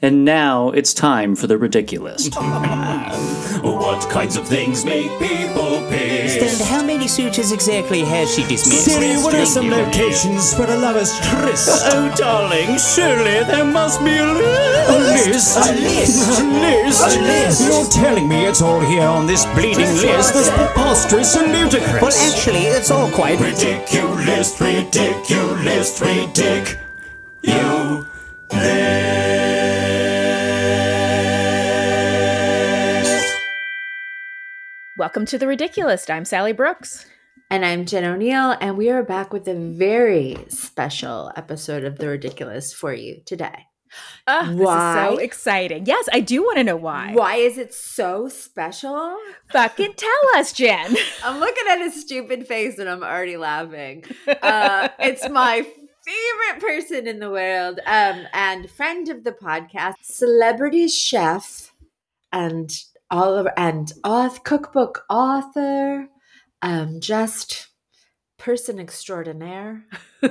And now it's time for the Ridiculist. What kinds of things make people piss? And how many suitors exactly has she dismissed? Siri, what are some locations for a lover's tryst? oh, darling, surely there must be a list. list? A list? A list? A list? You're telling me it's all here on this bleeding list? That's preposterous and ludicrous. Well, actually, it's all quite. Ridiculous, ridiculous, ridiculous. You Welcome to The Ridiculist. I'm Sally Brooks. And I'm Jen O'Neill, and we are back with a very special episode of The Ridiculist for you today. Ah, Why? This is so exciting. Yes, I do want to know why. Why is it so special? Fucking tell us, Jen. I'm looking at his stupid face and I'm already laughing. Uh, it's my favorite person in the world um, and friend of the podcast, celebrity chef, and all and author, cookbook author, um, just person extraordinaire.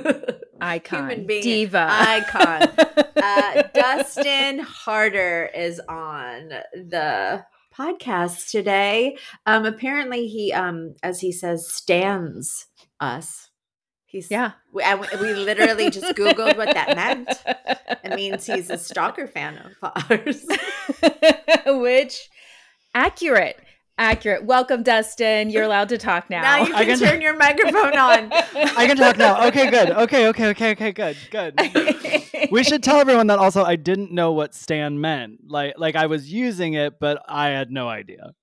Icon. Human being Diva. icon. uh, Dustin Harder is on the podcast today. Um, apparently, he, um, as he says, stands us. He's yeah. We- we literally just googled what that meant. It means he's a stalker fan of ours. Which, accurate. Accurate. Welcome, Dustin. You're allowed to talk now. Now you I can can- turn your microphone on. I can talk now. Okay, good. Okay, okay, okay, okay, good, good. we should tell everyone that also I didn't know what Stan meant. Like, like I was using it, but I had no idea.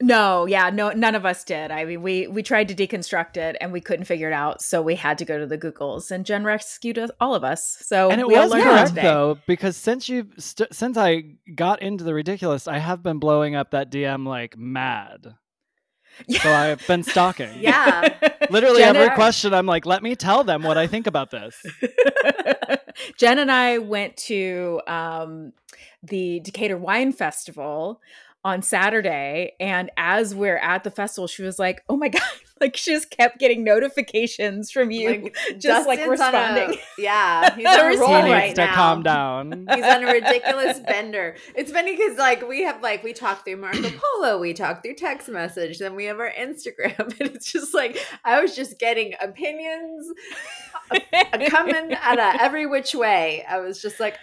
No, yeah, no, none of us did. I mean, we we tried to deconstruct it and we couldn't figure it out, so we had to go to the Googles, and Jen rescued us, all of us. So and it we all was learned a lot correct today. though, because since you st- since I got into the Ridiculist, I have been blowing up that DM like mad. So I've been stalking. yeah. Literally Jen every question, I'm like, let me tell them what I think about this. Jen and I went to um, the Decatur Wine Festival on Saturday, and as we're at the festival, she was like, "Oh my god!" Like she just kept getting notifications from you, Like, just like Dustin's on a- responding. yeah, he's on a He roll he needs right to now. calm down. He's on a ridiculous bender. It's funny because like we have like we talk through Marco Polo, we talk through text message, then we have our Instagram, and it's just like I was just getting opinions uh, coming at a every which way. I was just like,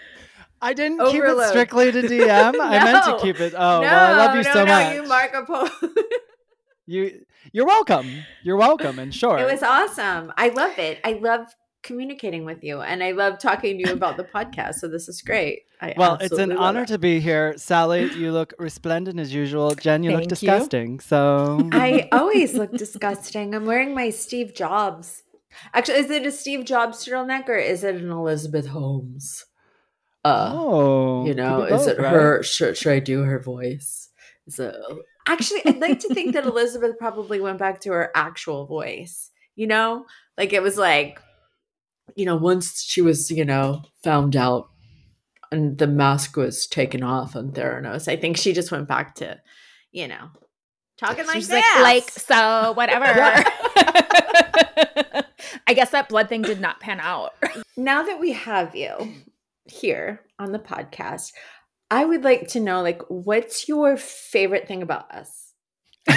I didn't keep it strictly to DM. I meant to keep it. no, Oh, well, I love you no, so no, much. you Marco Polo. You you're welcome. You're welcome and sure. it was awesome. I love it. I love communicating with you, and I love talking to you about the podcast. So this is great. I well, it's an honor it. to be here. Sally, you look resplendent as usual. Jen, you look Thank you. disgusting. So I always look disgusting. I'm wearing my Steve Jobs. Actually, is it a Steve Jobs turtleneck or is it an Elizabeth Holmes? Uh, Oh, you know, is both, it right? her? Should, should I do her voice? So actually, I'd like to think that Elizabeth probably went back to her actual voice. You know, like it was like, you know, once she was, you know, found out and the mask was taken off on Theranos, I think she just went back to, you know, talking like She's this. like, like, so whatever. I guess that blood thing did not pan out. now that we have you here on the podcast, I would like to know like what's your favorite thing about us?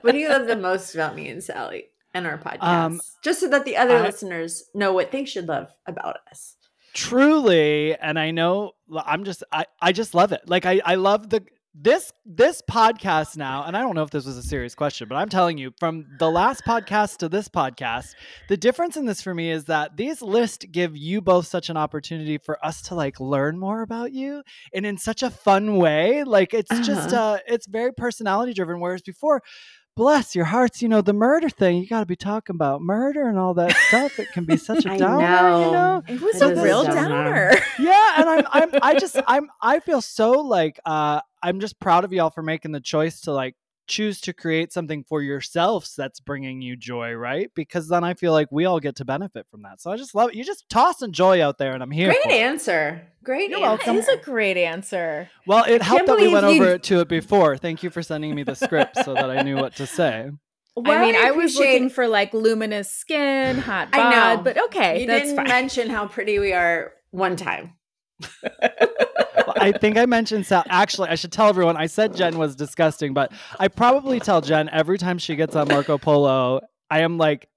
What do you love the most about me and Sally and our podcast? Um, Just so that the other I- listeners know what they should love about us. truly and i know i'm just i i just love it like i i love the this this podcast now and i don't know if this was a serious question but i'm telling you from the last podcast to this podcast the difference in this for me is that these lists give you both such an opportunity for us to like learn more about you and in such a fun way like it's just Uh-huh. uh it's very personality driven whereas before bless your hearts you know the murder thing you got to be talking about murder and all that stuff it can be such a I downer know. you know It was It a a real downer. downer. yeah and i'm i'm i just i'm i feel so like uh i'm just proud of y'all for making the choice to like choose to create something for yourselves that's bringing you joy right because then i feel like we all get to benefit from that so i just love it you just tossing joy out there and i'm here Great for it. answer. Great You're answer. That is a great answer. well it helped that we went you- over it to it before thank you for sending me the script so that i knew what to say Well, I mean, I, was looking for like luminous skin, hot bod, I know. but okay, You that's didn't fine. mention how pretty we are one time. I think I mentioned Sal. Actually, I should tell everyone. I said Jen was disgusting, but I probably tell Jen every time she gets on Marco Polo. I am like,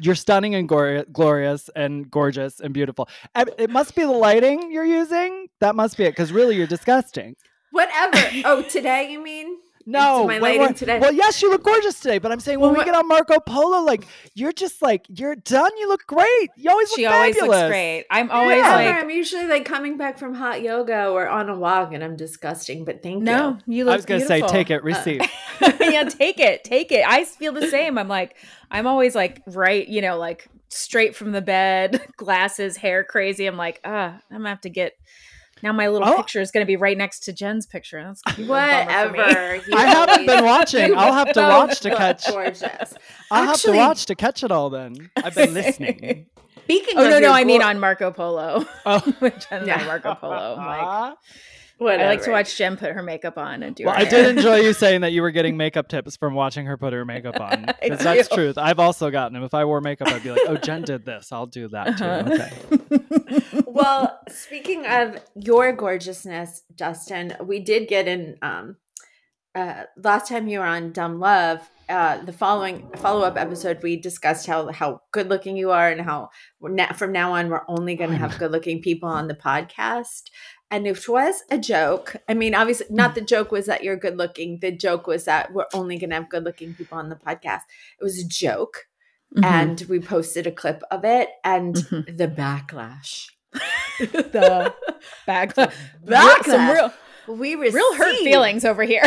"You're stunning and gor- glorious and gorgeous and beautiful." It must be the lighting you're using. That must be it, because really, you're disgusting. Whatever. oh, today you mean? No, my when lighting we're- today. Well, yes, you look gorgeous today, but I'm saying when Well, we get on Marco Polo, like you're just like you're done. You look great. You always she look always fabulous. looks great. I'm always Whatever. like, I'm usually like coming back from hot yoga or on a walk, and I'm disgusting. But thank no, you. No, you look. I was gonna beautiful. say, take it, receive. yeah, take it, take it. I feel the same. I'm like, I'm always like right, you know, like straight from the bed, glasses, hair crazy. I'm like, ah, I'm gonna have to get. Now my little Oh. picture is gonna be right next to Jen's picture. That's gonna be a bummer for me. Whatever. I haven't been watching. I'll have to both watch to catch. Gorgeous. I'll Actually- have to watch to catch it all. Then I've been listening. Speaking Oh of no, no, I mean on Marco Polo. Oh. With Jen and Yeah. Marco Polo. I'm like, I like to watch Jen put her makeup on and do. Well, her I hair. did enjoy you saying that you were getting makeup tips from watching her put her makeup on. I 'Cause that's truth. I've also gotten them. If I wore makeup, I'd be like, "Oh, Jen did this. I'll do that too." Uh-huh. Okay. Well, speaking of your gorgeousness, Dustin, we did get in um uh last time you were on Dumb Love, uh the following follow-up episode we discussed how how good looking you are and how from now on we're only going to have good looking people on the podcast. And it was a joke. I mean, obviously, not the joke was that you're good looking. The joke was that we're only going to have good looking people on the podcast. It was a joke. Mhm. And we posted a clip of it and Mhm. the backlash. the back, Backlash. some real, we received real hurt feelings over here.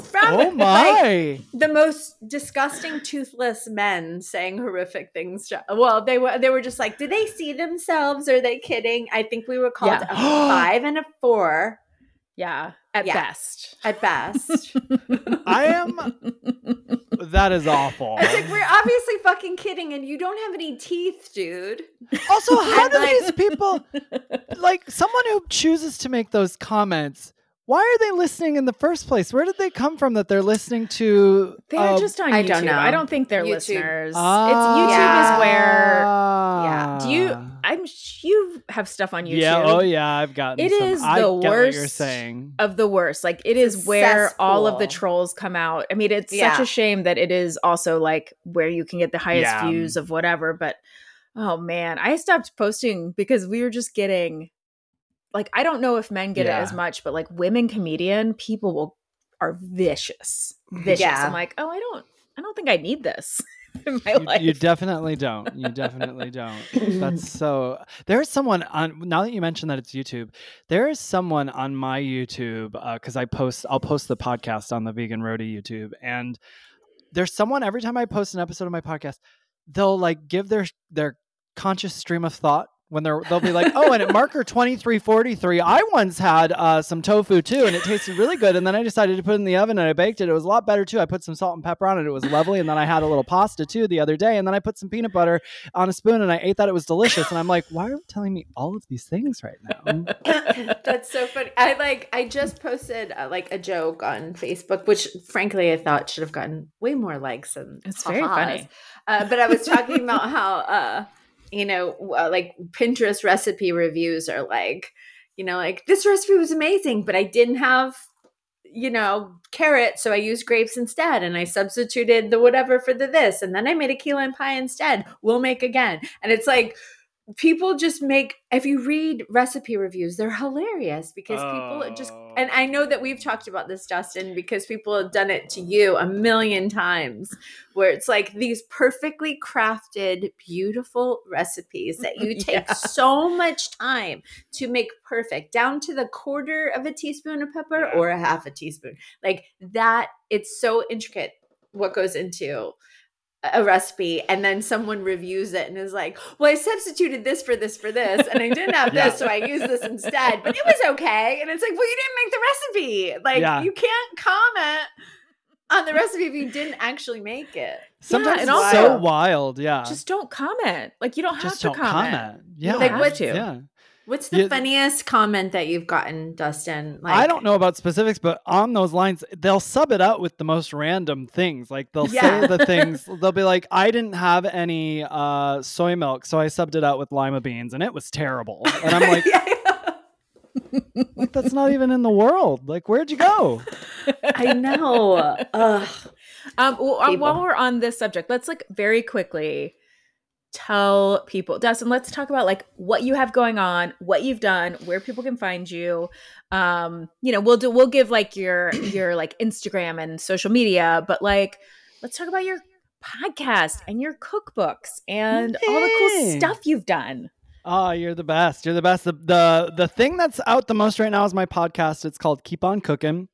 from Oh like, my! the most disgusting toothless men saying horrific things. to- Well, they were they were just like, do they see themselves? Are they kidding? I think we were called Yeah. a five and a four yeah, at Yeah. best. at best. I am. That is awful. it's like we're obviously fucking kidding, and you don't have any teeth, dude. Also, how do like- these people, like someone who chooses to make those comments, why are they listening in the first place? Where did they come from that they're listening to? They're uh, just on YouTube. I don't know. I don't think they're YouTube. listeners. Ah. it's YouTube is where. yeah. Do you? I'm. You have stuff on YouTube. Yeah. Oh, yeah. I've gotten. It some. is I the get what you're saying. of the worst. Like It's is a where all of the trolls come out. I mean, it's such a shame that it is also like where you can get the highest Yeah. views of whatever. But oh man, I stopped posting because we were just getting like I don't know if men get Yeah. it as much, but like women comedian people will are vicious, mm-hmm. vicious. Yeah. I'm like, oh, I don't, I don't think I need this in my You, life. you definitely don't. You definitely don't. That's so. There's someone on. Now that you mentioned that it's YouTube, there is someone on my YouTube uh, because I post. I'll post the podcast on the Vegan Roadie YouTube, and there's someone every time I post an episode of my podcast, they'll like give their their conscious stream of thought when they're they'll be like, oh, and at marker twenty three forty three, I once had uh, some tofu too, and it tasted really good. And then I decided to put it in the oven and I baked it. It was a lot better too. I put some salt and pepper on it. It was lovely. And then I had a little pasta too the other day. And then I put some peanut butter on a spoon and I ate that. It was delicious. And I'm like, why are you telling me all of these things right now? That's so funny. I like I just posted uh, like a joke on Facebook, which frankly I thought should have gotten way more likes and It's very ha-has. funny. Uh, but I was talking about how uh, you know uh, like Pinterest recipe reviews are like you know like this recipe was amazing, but I didn't have you know carrot, so I used grapes instead, and I substituted the whatever for the this, and then I made a key lime pie instead. We'll make again, and it's like people just make if you read recipe reviews they're hilarious because people just and i know that we've talked about this Dustin because people have done it to you a million times where it's like these perfectly crafted beautiful recipes that you take Yeah. so much time to make perfect down to the quarter of a teaspoon of pepper or a half a teaspoon like that it's so intricate what goes into a recipe and then someone reviews it and is like, well, I substituted this for this for this and I didn't have Yeah. this, so I used this instead, but it was okay. And it's like, well, you didn't make the recipe. Like, Yeah. you can't comment on the recipe if you didn't actually make it. Sometimes and it's also- so wild. Yeah. just don't comment. Like you don't have Just to don't comment. comment. Yeah. Like, what- to. Yeah. What's the You- funniest comment that you've gotten, Dustin? Like, I don't know about specifics, but on those lines, they'll sub it out with the most random things. Like they'll Yeah. say the things, they'll be like, I didn't have any uh, soy milk, so I subbed it out with lima beans and it was terrible. And I'm like, Yeah, yeah. like, that's not even in the world. Like, where'd you go? I know. Ugh. Um, well, uh, while we're on this subject, let's like very quickly tell people, Dustin. Let's talk about like what you have going on, what you've done, where people can find you. Um, you know, we'll do we'll give like your your like Instagram and social media, but like let's talk about your podcast and your cookbooks and all the cool stuff you've done. Oh, you're the best. You're the best. The, the the thing that's out the most right now is my podcast. It's called Keep On Cookin'.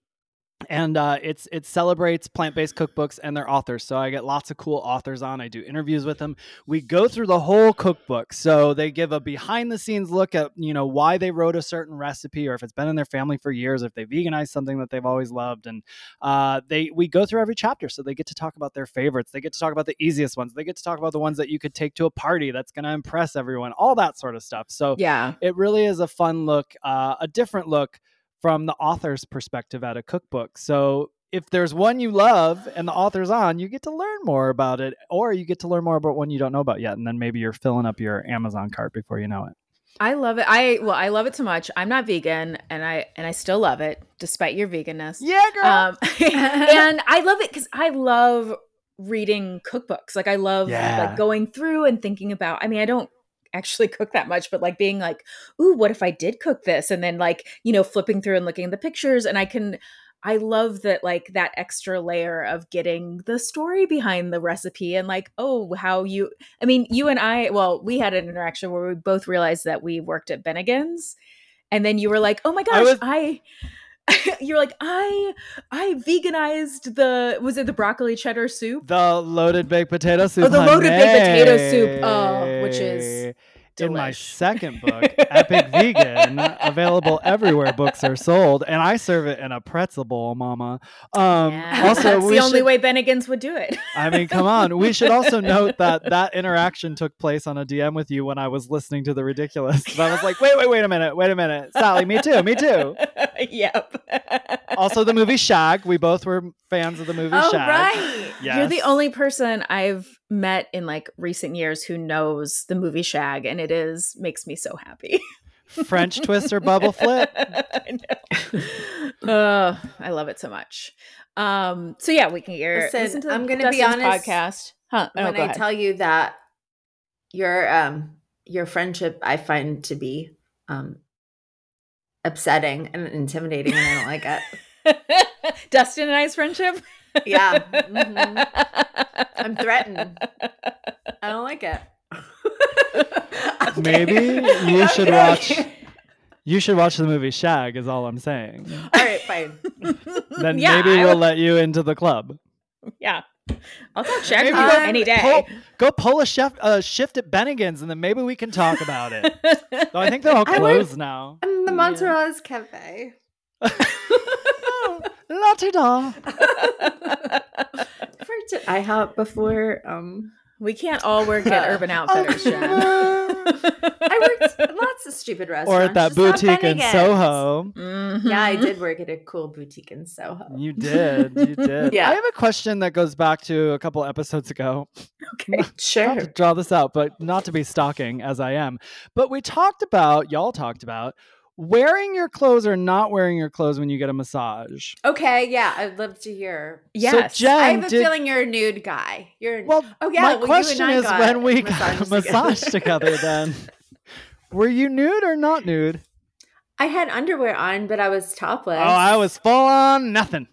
And uh, it's it celebrates plant-based cookbooks and their authors. So I get lots of cool authors on. I do interviews with them. We go through the whole cookbook. So they give a behind-the-scenes look at you know why they wrote a certain recipe, or if it's been in their family for years, if they veganized something that they've always loved, and uh, they we go through every chapter. So they get to talk about their favorites. They get to talk about the easiest ones. They get to talk about the ones that you could take to a party that's going to impress everyone. All that sort of stuff. So Yeah. it really is a fun look, uh, a different look from the author's perspective at a cookbook. So if there's one you love and the author's on, you get to learn more about it, or you get to learn more about one you don't know about yet, and then maybe you're filling up your Amazon cart before you know it. I love it. I well, I love it so much. I'm not vegan, and I and I still love it despite your veganness. Yeah, girl. Um, and I love it because I love reading cookbooks. Like I love Yeah. like going through and thinking about. I mean, I don't actually cook that much, but like being like, ooh, what if I did cook this? And then like you know flipping through and looking at the pictures, and I can. I love that like that extra layer of getting the story behind the recipe and like oh how you I mean you and I well we had an interaction where we both realized that we worked at Bennigan's and then you were like oh my gosh was- I you're like I I veganized the was it the broccoli cheddar soup? the loaded baked potato soup. Oh, the loaded baked potato soup, honey. oh, which is in my second book, Epic Vegan, available everywhere books are sold, and I serve it in a pretzel bowl, Mama. Um, Yeah, also, that's the only way Bennigan's would do it. I mean, come on. We should also note that that interaction took place on a DM with you when I was listening to the Ridiculist. And I was like, wait, wait, wait a minute, wait a minute, Sally, me too, me too. yep. Also, the movie Shag. We both were fans of the movie Oh, Shag. right. Yes. You're the only person I've met in like recent years who knows the movie Shag, and it is makes me so happy. French twist or bubble flip. I know. Uh, I love it so much. Um, so yeah, we can hear. Listen, listen to I'm gonna be Dustin's honest, podcast. Huh? Oh, when go I ahead. tell you that your um your friendship I find to be um upsetting and intimidating and I don't like it. Dustin and I's friendship. Yeah. mhm. I'm threatened. I don't like it. Okay. Maybe you should watch. You should watch the movie Shag. Is all I'm saying. All right, fine. Then Yeah, maybe I we'll would- let you into the club. yeah, I'll talk Shag Maybe with you go- any day. Pull, go pull a chef, uh, shift at Bennigan's, and then maybe we can talk about it. Though I think they're all I would- closed now. I'm the Yeah. Monterella's Cafe. Latte da. Worked at IHOP before. Um, we can't all work at Urban Outfitters, Shag. I worked at lots of stupid restaurants. or at that boutique in Bennigan's. Soho. Yeah, I did work at a cool boutique in Soho. You did. You did. Yeah. I have a question that goes back to a couple episodes ago. Okay. Sure. Not to draw this out, but not to be stalking as I am. But we talked about, y'all talked about wearing your clothes or not wearing your clothes when you get a massage. Okay, yeah, I'd love to hear. Yes. So Jen I have a did, feeling you're a nude guy. You're Well, oh yeah. my well, question is when we got a massage together. then. Were you nude or not nude? I had underwear on, but I was topless. Oh, I was full on nothing.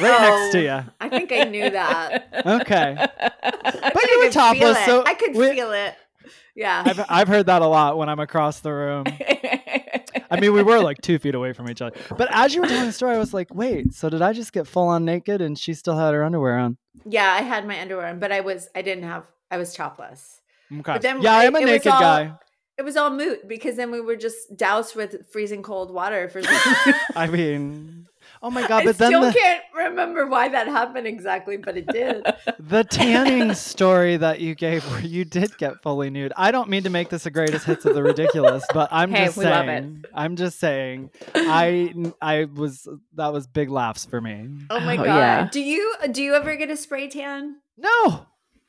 Right next to Oh, you. I think I knew that. Okay. I But you were topless, so I could we- feel it. Yeah. I've, I've heard that a lot when I'm across the room. I mean, we were like two feet away from each other. But as you were telling the story, I was like, wait, so did I just get full on naked and she still had her underwear on? yeah, I had my underwear on, but I was I didn't have I was topless. Okay. But then yeah, I am a naked all- guy. It was all moot because then we were just doused with freezing cold water for I mean, Oh my god! I But then still the, can't remember why that happened exactly, but it did. the tanning story that you gave, where you did get fully nude. I don't mean to make this a greatest hits of the Ridiculist, but I'm Hey, just we love it. saying. I'm just saying. I I was that was big laughs for me. Oh my Oh, god! yeah. Do you do you ever get a spray tan? No,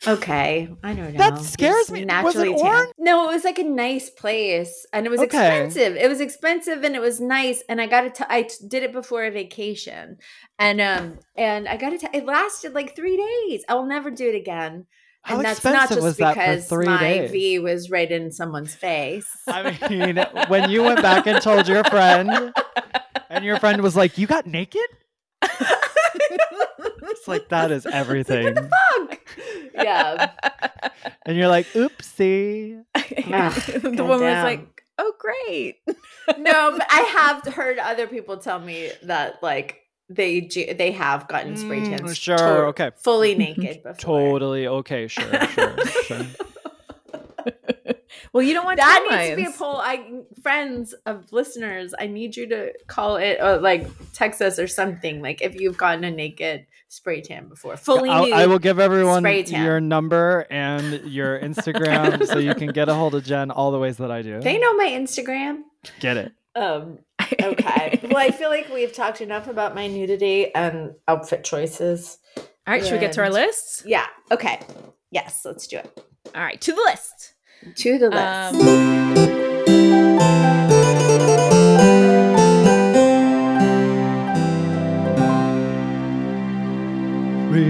Okay, I don't know. That scares just me. Was it Naturally tan. orange? No, it was like a nice place, and it was Okay. expensive. It was expensive, and it was nice. And I got it. I t- did it before a vacation, and um, and I got it. It lasted like three days. I will never do it again. how and that's not expensive just was that for because three my days? V was right in someone's face. I mean, when you went back and told your friend, and your friend was like, "You got naked," it's like that is everything. What the Fuck. Yeah. And you're like, "Oopsie." the woman was like, "Oh, great." no, but I have heard other people tell me that like they they have gotten spray Mm, tans. sure, to- okay. Fully naked before. Totally okay. Sure, sure, sure. Well, you don't want That tan needs to be a lines. poll. I friends of listeners, I need you to call it or like text us or something. Like if you've gotten a naked spray tan before, fully I'll- nude. I will give everyone spray tan. your number and your Instagram so you can get a hold of Jen all the ways that I do. They know my Instagram. Get it. Um. Okay. well, I feel like we've talked enough about my nudity and outfit choices. All right, should we get to our lists? Yeah. Okay. Yes. Let's do it. All right, to the list. To the list. Um,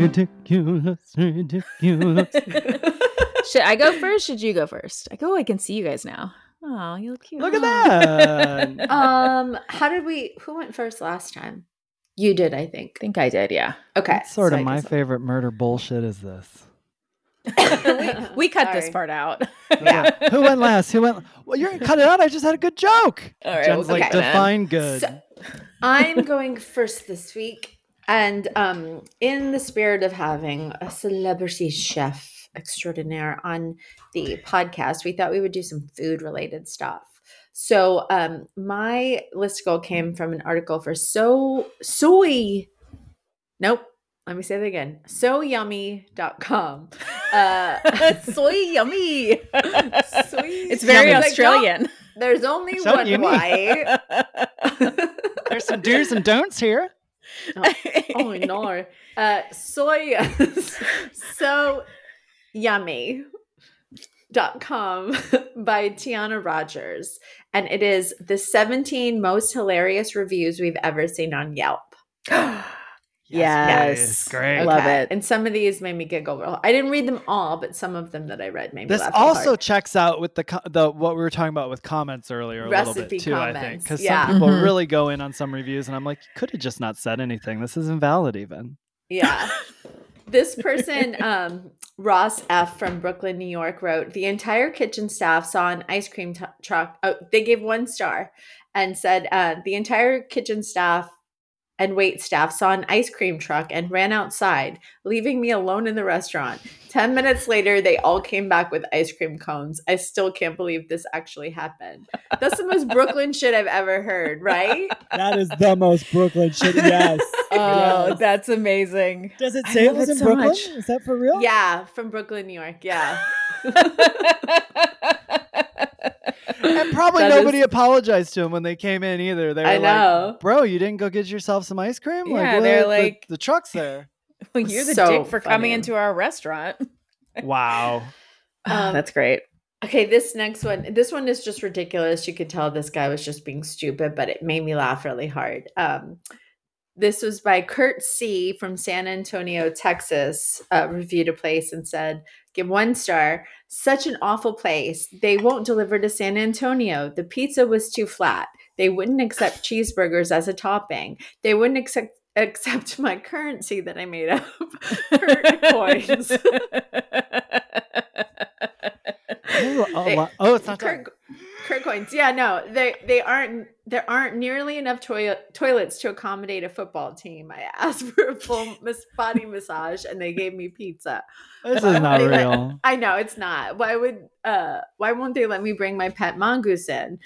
Ridiculous, ridiculous. should I go first? Should you go first? I go. I can see you guys now. Oh, you look cute. Look at that. um. How did we? Who went first last time? You did, I think. I think I did. Yeah. Okay. What sort so of I my guess- favorite murder bullshit is this? we, we cut this part out. Yeah. Who went last? Who went? Well, you're gonna cut it out. I just had a good joke. All right, Jen's we'll like, keep it define good. So, I'm going first this week, and um, in the spirit of having a celebrity chef extraordinaire on the podcast, we thought we would do some food related stuff. So, um, my list goal came from an article for so soy. Nope. Let me say that again. SoYummy.com. Uh, Soy yummy. Soy it's very yummy. Like, Australian. there's only So one yummy. Y. There's some do's and don'ts here. Oh no. Uh soy so yummy. Dot com by tiana rogers. And it is the 17 most hilarious reviews we've ever seen on yelp Yes. great. I love it. and some of these made me giggle i didn't read them all but some of them that i read made me This laugh also hard. checks out with the the what we were talking about with comments earlier a little bit too. I think because yeah. some people Mhm. really go in on some reviews, and I'm like, you could have just not said anything. This is invalid, even. Yeah. this person, um, Ross F. from Brooklyn, New York, wrote The entire kitchen staff saw an ice cream t- truck. Oh, they gave one star and said uh, the entire kitchen staff and wait staff saw an ice cream truck and ran outside, leaving me alone in the restaurant. 10 minutes later, they all came back with ice cream cones. I still can't believe this actually happened. That's the most Brooklyn shit I've ever heard, right? That is the most Brooklyn shit. Yes. Oh, Yes. that's amazing. Does it say it was it in so Brooklyn? much. Is that for real? Yeah, from Brooklyn, New York. Yeah. And probably That nobody is- apologized to him when they came in either. They were I like, know. "Bro, you didn't go get yourself some ice cream? Yeah, they're what? The- like- the, truck's there." Well, you're the So dick for coming into our restaurant. Wow. Um, that's great. Okay, this next one. This one is just ridiculous. You could tell this guy was just being stupid, but it made me laugh really hard. Um, this was by Kurt C from San Antonio, Texas. Uh, reviewed a place and said, "Give one star. Such an awful place. They won't deliver to San Antonio. The pizza was too flat. They wouldn't accept cheeseburgers as a topping. They wouldn't accept." Accept my currency that I made up, coins. A oh, oh, They- oh, it's not Kurt, Coins. Yeah, no, they they aren't. There aren't nearly enough toilet toilets to accommodate a football team. I asked for a full body massage, and they gave me pizza. This is not real. I know it's not. Why would uh why won't they let me bring my pet mongoose in?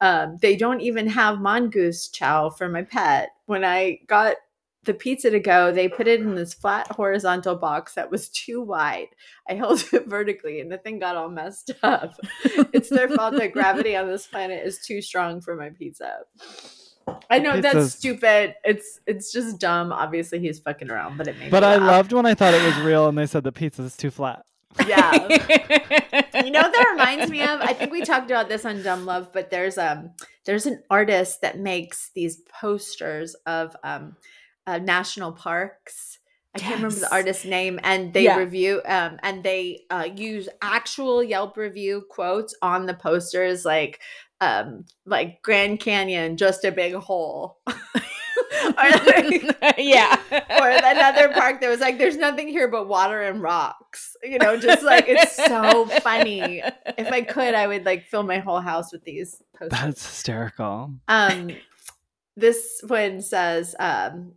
Um, they don't even have mongoose chow for my pet. When I got the pizza to go, they put it in this flat horizontal box that was too wide. I held it vertically and the thing got all messed up. it's their fault that gravity on this planet is too strong for my pizza. I know that's Pizza's- stupid. It's it's just dumb. Obviously he's fucking around, but it made But me I laugh. loved when I thought it was real and they said the pizza is too flat. Yeah. you know what that reminds me of i think we talked about this on dumb love but there's um there's an artist that makes these posters of um uh, national parks i can't remember the artist's name and they Yeah. review um and they uh use actual yelp review quotes on the posters like um like grand canyon just a big hole or like yeah. or another park that was like, "There's nothing here but water and rocks." You know, just like it's so funny. If I could, I would like fill my whole house with these posters. That's hysterical. Um, this one says um,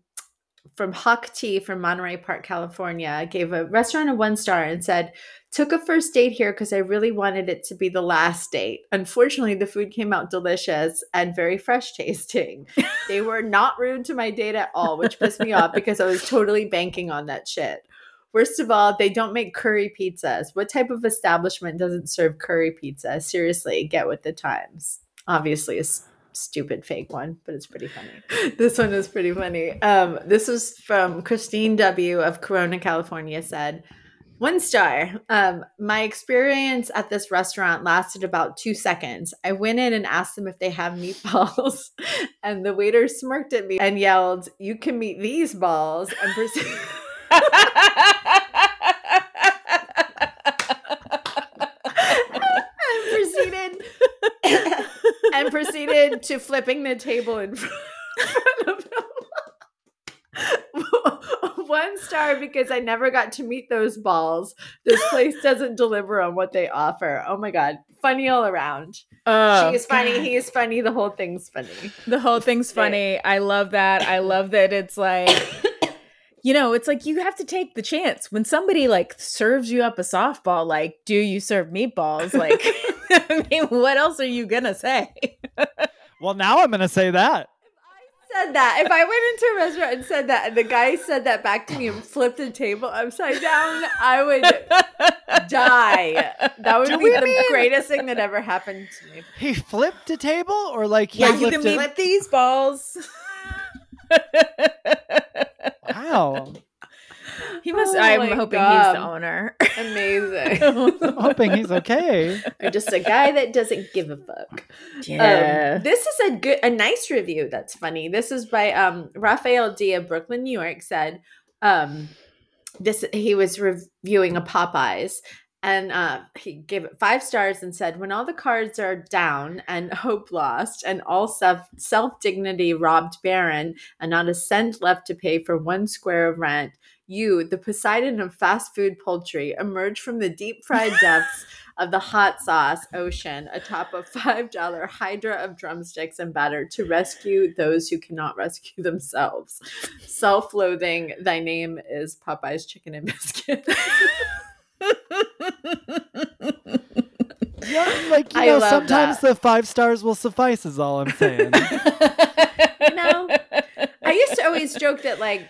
from Huck T from Monterey Park, California, gave a restaurant a one star and said, Took a first date here because I really wanted it to be the last date. Unfortunately, the food came out delicious and very fresh tasting. they were not rude to my date at all, which pissed me off because I was totally banking on that shit. Worst of all, they don't make curry pizzas. What type of establishment doesn't serve curry pizza? Seriously, get with the times. Obviously, stupid fake one, but it's pretty funny. this one is pretty funny. Um, this was from Christine W. of Corona, California. Said, one star. Um, my experience at this restaurant lasted about two seconds. I went in and asked them if they have meatballs, and the waiter smirked at me and yelled, "You can meet these balls!" and proceeded. and proceeded and proceeded to flipping the table in front of him. One star because I never got to meet those balls. This place doesn't deliver on what they offer. Oh my god, funny all around. Oh, She's funny. God. He is funny. The whole thing's funny. The whole thing's funny. I love that. I love that it's like you know, it's like you have to take the chance. When somebody like serves you up a softball, like, do you serve meatballs? Like, I mean, what else are you gonna say? Well, now I'm going to say that. Said that if I went into a restaurant and said that, and the guy said that back to me and flipped the table upside down, I would die. That would Do be the mean- greatest thing that ever happened to me. He flipped a table or like he yeah, you flipped can it? flip these balls. Wow. he must. Oh I'm my hoping he's the owner. Amazing. I'm hoping he's okay. I'm just a guy that doesn't give a fuck. yeah. Um, this is a good, a nice review. That's funny. This is by um, Raphael D of Brooklyn, New York. Said um, this. He was reviewing a Popeyes, and uh, he gave it five stars and said, "When all the cards are down and hope lost, and all self self dignity robbed barren, and not a cent left to pay for one square of rent." You, the Poseidon of fast food poultry, emerge from the deep fried depths of the hot sauce ocean atop a $5 hydra of drumsticks and batter to rescue those who cannot rescue themselves. Self loathing, thy name is Popeye's Chicken and Biscuit. Yeah, like you I know, love sometimes that. the five stars will suffice. Is all I'm saying. no. I used to always joke that, like,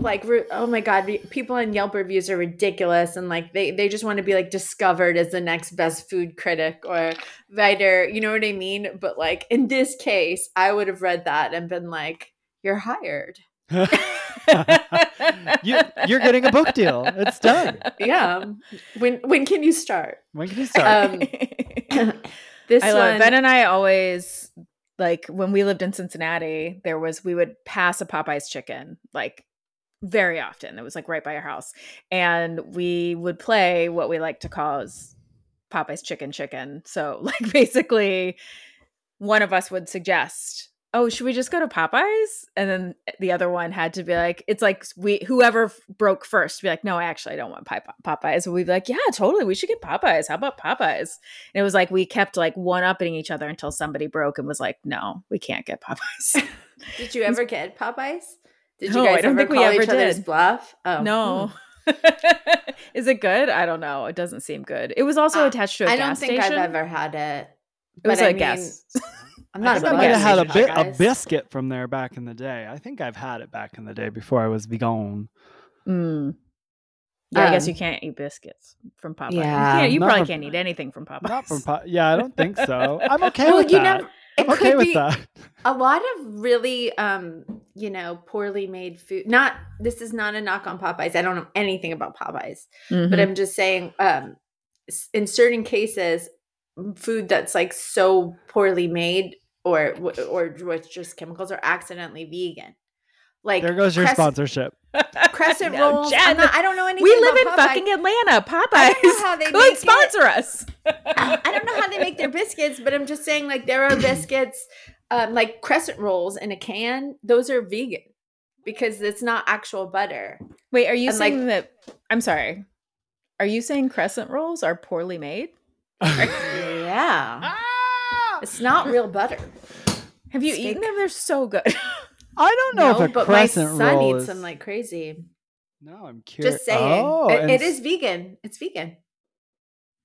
like oh my god people in yelp reviews are ridiculous and like they they just want to be like discovered as the next best food critic or writer you know what i mean but like in this case i would have read that and been like you're hired you, you're getting a book deal. It's done. yeah when when can you start When can you start? um this I love one Ben and I always like when we lived in Cincinnati, there was we would pass a Popeye's chicken like very often. It was like right by our house. And we would play what we like to call as Popeye's chicken chicken. So like basically one of us would suggest, "Oh, should we just go to Popeyes?" And then the other one had to be like, it's like we whoever f- broke first be like, "No, actually, I don't want Pop- Popeyes." And we'd be like, "Yeah, totally. We should get Popeyes. How about Popeyes?" And it was like we kept like one upping each other until somebody broke and was like, "No, we can't get Popeyes." did you ever get popeyes did you No, guys I don't ever think we call ever each other's did. bluff oh no. Is it good? I don't know. It doesn't seem good. It was also Uh, attached to a I gas I don't think station. I've ever had it. It was I a gas. I'm not a think I might have had a station bit pie, a biscuit from there back in the day. I think I've had it back in the day before I was vegan. Mm. Yeah, I guess Um, you can't eat biscuits from Popeye. Yeah, you, can't, you probably from- can't eat anything from Popeye. Not from po- yeah, I don't think so. I'm okay Well, with you that. know, it I'm okay could with be that. a lot of really, um, you know, poorly made food. Not this is not a knock on Popeyes. I don't know anything about Popeyes, Mhm. but I'm just saying, um, in certain cases, m- food that's like so poorly made or w- or with just chemicals are accidentally vegan. Like There goes your cress- sponsorship. Crescent No, rolls. Jen, I'm not, I don't know anything. we live in about Popeyes. fucking Atlanta. Popeyes I don't know how they could make it. sponsor us. I don't know how they make their biscuits, but I'm just saying, like, there are biscuits, um, like crescent rolls in a can. Those are vegan because it's not actual butter. Wait, are you And, like- saying that? I'm sorry. Are you saying crescent rolls are poorly made? Yeah, it's not real butter. Have you It's eaten them? They're so good. I don't know no, if a but my crescent son roll eats is. them like crazy. no, I'm curious. Just saying, Oh, It- and it is vegan. It's vegan.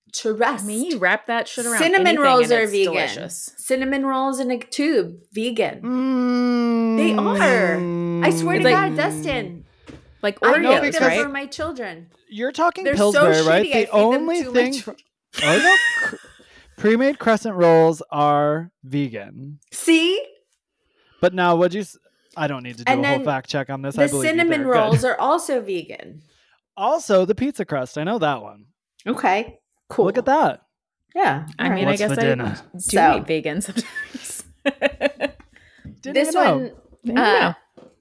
I Trust. mean, you wrap that shit around. Cinnamon rolls are it's vegan. Delicious. Cinnamon rolls in a tube, vegan. Mm, They are. I swear It's to like- God, Dustin. Like I Oreos, make because- them right? for my children. You're talking They're so Pillsbury, right? shitty, I The only my thing. oh no, cr- pre-made crescent rolls are vegan. See, But now, would you? s- I don't need to do And a whole fact check on this. I the believe you cinnamon there. Good. rolls are also vegan. Also, the pizza crust. I know that one. Okay, cool. Look at that. Yeah, I all mean, right. What's I guess I dinner? do So- eat vegan sometimes. Didn't this even one There you uh, go.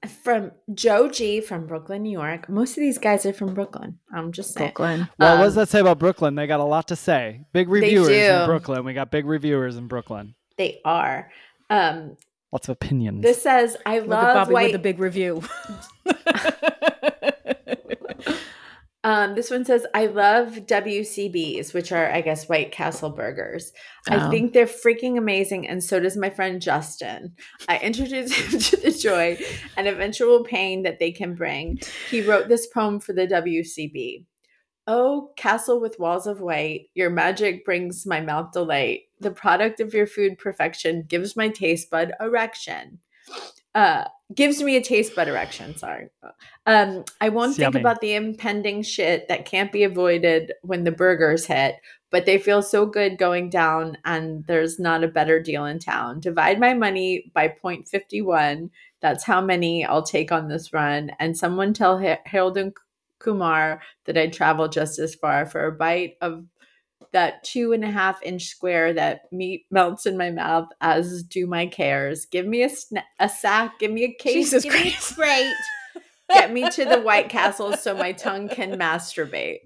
From Joe G from Brooklyn, New York. Most of these guys are from Brooklyn. I'm just saying. Brooklyn. Well, what Um, does that say about Brooklyn? They got a lot to say. Big reviewers in. Brooklyn. We got big reviewers in Brooklyn. They are. Um, Lots of opinions. this says, "I Look love at Bobby white." with the big review. Um, this one says, I love WCBs, which are, I guess, White Castle burgers. I Oh. think they're freaking amazing, and so does my friend Justin. I introduced him to the joy and eventual pain that they can bring. He wrote this poem for the WCB. Oh, castle with walls of white, your magic brings my mouth delight. The product of your food perfection gives my taste bud erection. Uh, gives me a taste bud erection. Sorry. Um, I won't It's think yummy. about the impending shit that can't be avoided when the burgers hit, but they feel so good going down, and there's not a better deal in town. Divide my money by 0.51. That's how many I'll take on this run. And someone tell Ha- Harold and Kumar that I'd travel just as far for a bite of that two and a half inch square that meat melts in my mouth, as do my cares. Give me a, sna- a sack, give me a case, Jesus give me a crate. Get me to the White Castle so my tongue can masturbate.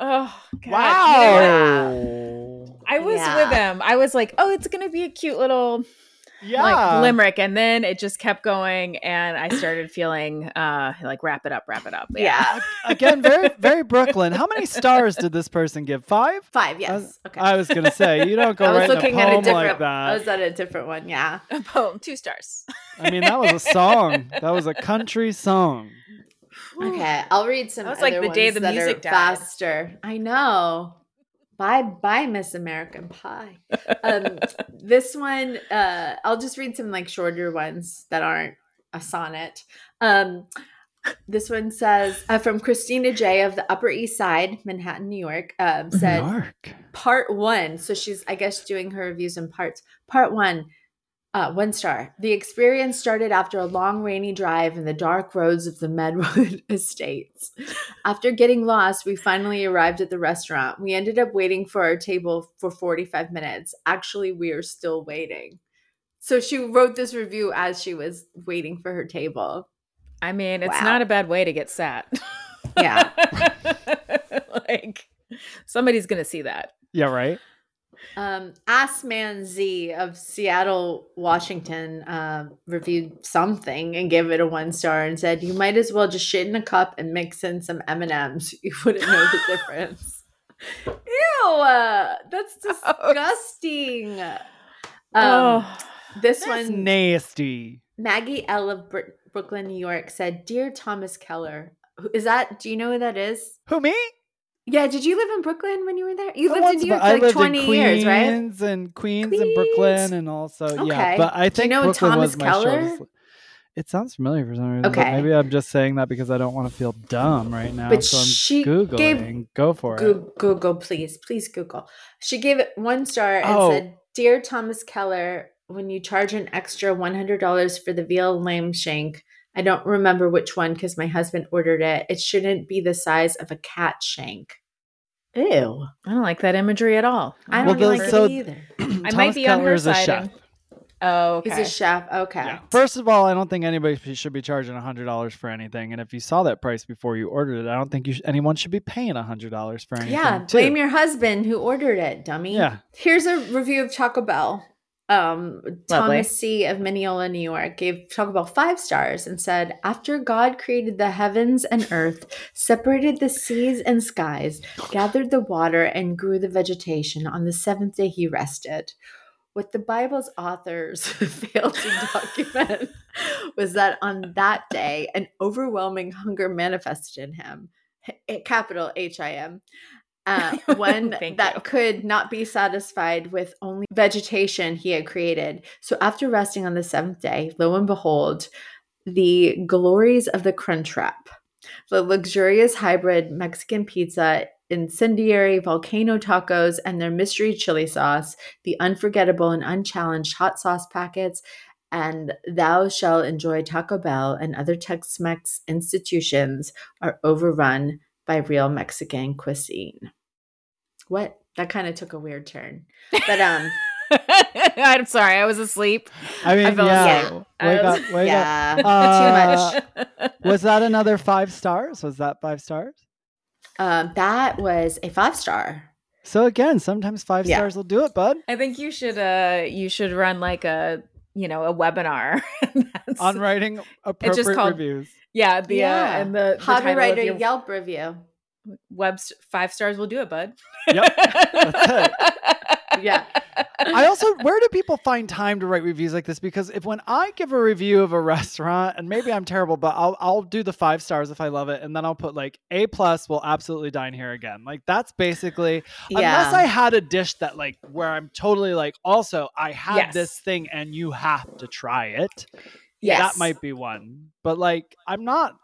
oh, God. You know what? wow. I was Yeah. with him. I was like, oh, it's going to be a cute little Yeah. like limerick. And then it just kept going. And I started feeling uh like, wrap it up, wrap it up. Yeah. Again, very, very Brooklyn. How many stars did this person give? Five? Five, yes. I, Okay. I was gonna say you don't go I was writing looking a at a poem different like that. I was at a different one, yeah. A poem, two stars. I mean, that was a song. That was a country song. Okay, I'll read some. That was like other the day ones the music died. faster. I know. Bye, bye, Miss American Pie. Um, this one, uh, I'll just read some like shorter ones that aren't a sonnet. Um, this one says uh, from Christina J of the Upper East Side, Manhattan, New York. Um, said part one. So she's, I guess, doing her reviews in parts. Part one, uh, one star. The experience started after a long rainy drive in the dark roads of the Medwood Estates. After getting lost, we finally arrived at the restaurant. We ended up waiting for our table for 45 minutes. Actually, we are still waiting. So she wrote this review as she was waiting for her table. I mean, it's Wow. not a bad way to get sat. Yeah. like somebody's going to see that. Yeah, right. Um, Assman Z of Seattle, Washington, uh, reviewed something and gave it a one star and said, "You might as well just shit in a cup and mix in some M and M's. You wouldn't know the difference." Ew, uh, that's disgusting. Um, oh, this That's one, nasty. Maggie L of Br- Brooklyn, New York, said, "Dear Thomas Keller, who- is that? Do you know who that is?" Who me? Yeah, did you live in Brooklyn when you were there? You lived in New York for like 20 in Queens years, right? and Queens, and Brooklyn, and also yeah. But I Do you know Brooklyn Thomas was my Keller? shortest. It sounds familiar for some reason. Okay. maybe I'm just saying that because I don't want to feel dumb right now. But so I'm she googling. gave- Go for it. Google, please, please Google. She gave it one star and Oh. said, "Dear Thomas Keller, when you charge an extra one hundred dollars for the veal lamb shank, I don't remember which one because my husband ordered it. It shouldn't be the size of a cat shank. Ew, I don't like that imagery at all. I don't the- like so- it either. I Thomas might be on Keller her is a side. chef. Oh, okay. He's a chef. Okay. Yeah. First of all, I don't think anybody should be charging hundred dollars for anything. And if you saw that price before you ordered it, I don't think you sh- anyone should be paying hundred dollars for anything. Yeah, too. blame your husband who ordered it, dummy. Yeah. Here's a review of Taco Bell. Um, Thomas C. of Mineola, New York, gave Taco Bell five stars and said, After God created the heavens and earth, separated the seas and skies, gathered the water, and grew the vegetation, on the seventh day he rested. What the Bible's authors failed to document was that on that day, an overwhelming hunger manifested in him, capital H I M, uh, one that you. could not be satisfied with only vegetation he had created. So after resting on the seventh day, lo and behold, the glories of the crunch wrap, the luxurious hybrid Mexican pizza, incendiary volcano tacos, and their mystery chili sauce, the unforgettable and unchallenged hot sauce packets, and thou shall enjoy Taco Bell and other Tex Mex institutions are overrun by real Mexican cuisine. What? That kind of took a weird turn. But um I'm sorry, I was asleep. I mean, fell yeah. asleep. Wake I was- up, wake yeah, Uh, too much. Was that another five stars? Was that five stars? Um, that was a five star. So again, sometimes five Yeah. stars will do it, bud. I think you should uh you should run like a you know a webinar. On writing appropriate called- reviews. yeah the uh, and the, the how to write a Yelp review. web five stars will do it bud. Yep, that's Yeah. I also, where do people find time to write reviews like this? Because if when I give a review of a restaurant, and maybe I'm terrible, but I'll I'll do the five stars if I love it, and then I'll put like A plus will absolutely dine here again. Like that's basically unless I had a dish that like where I'm totally like also I had Yes. this thing and you have to try it. yes. That might be one. But like I'm not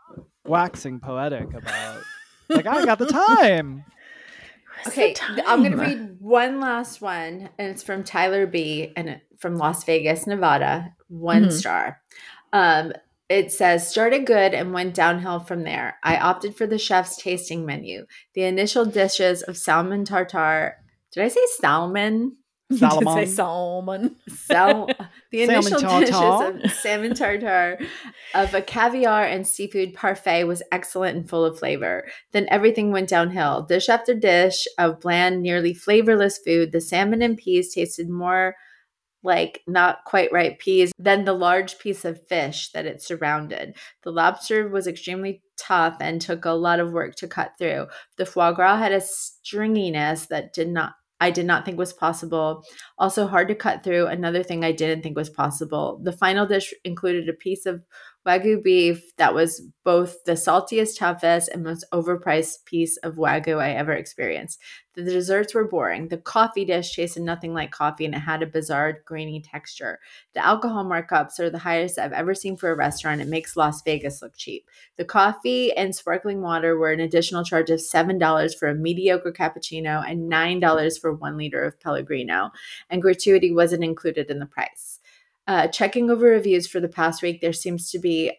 waxing poetic about like I got the time. Okay, I'm going to read one last one, and it's from Tyler B. and from Las Vegas, Nevada. One Mhm. star. Um, it says started good and went downhill from there. I opted for the chef's tasting menu. The initial dishes of salmon tartare. Did I say salmon? Salmon. salmon Sal- the Salmon initial tartare. dishes of salmon tartare of a caviar and seafood parfait was excellent and full of flavor. Then everything went downhill. Dish after dish of bland, nearly flavorless food. The salmon and peas tasted more like not quite right peas than the large piece of fish that it surrounded. The lobster was extremely tough and took a lot of work to cut through. The foie gras had a stringiness that did not I did not think was possible. Also hard to cut through. Another thing I didn't think was possible. The final dish included a piece of wagyu beef that was both the saltiest, toughest, and most overpriced piece of wagyu I ever experienced. The desserts were boring. The coffee dish tasted nothing like coffee and it had a bizarre, grainy texture. The alcohol markups are the highest I've ever seen for a restaurant. It makes Las Vegas look cheap. The coffee and sparkling water were an additional charge of $7 for a mediocre cappuccino and $9 for one liter of Pellegrino, and gratuity wasn't included in the price. Uh, checking over reviews for the past week, there seems to be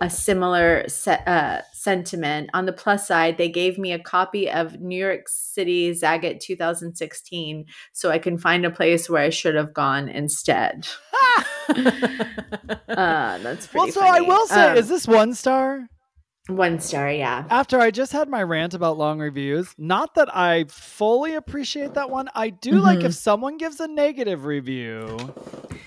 a similar se- uh, sentiment. On the plus side, they gave me a copy of New York City Zagat 2016 so I can find a place where I should have gone instead. Uh, that's pretty Well, so I will say, Um, is this one star? One star? Yeah. After I just had my rant about long reviews, not that I fully appreciate that one. I do Mm-hmm. like if someone gives a negative review,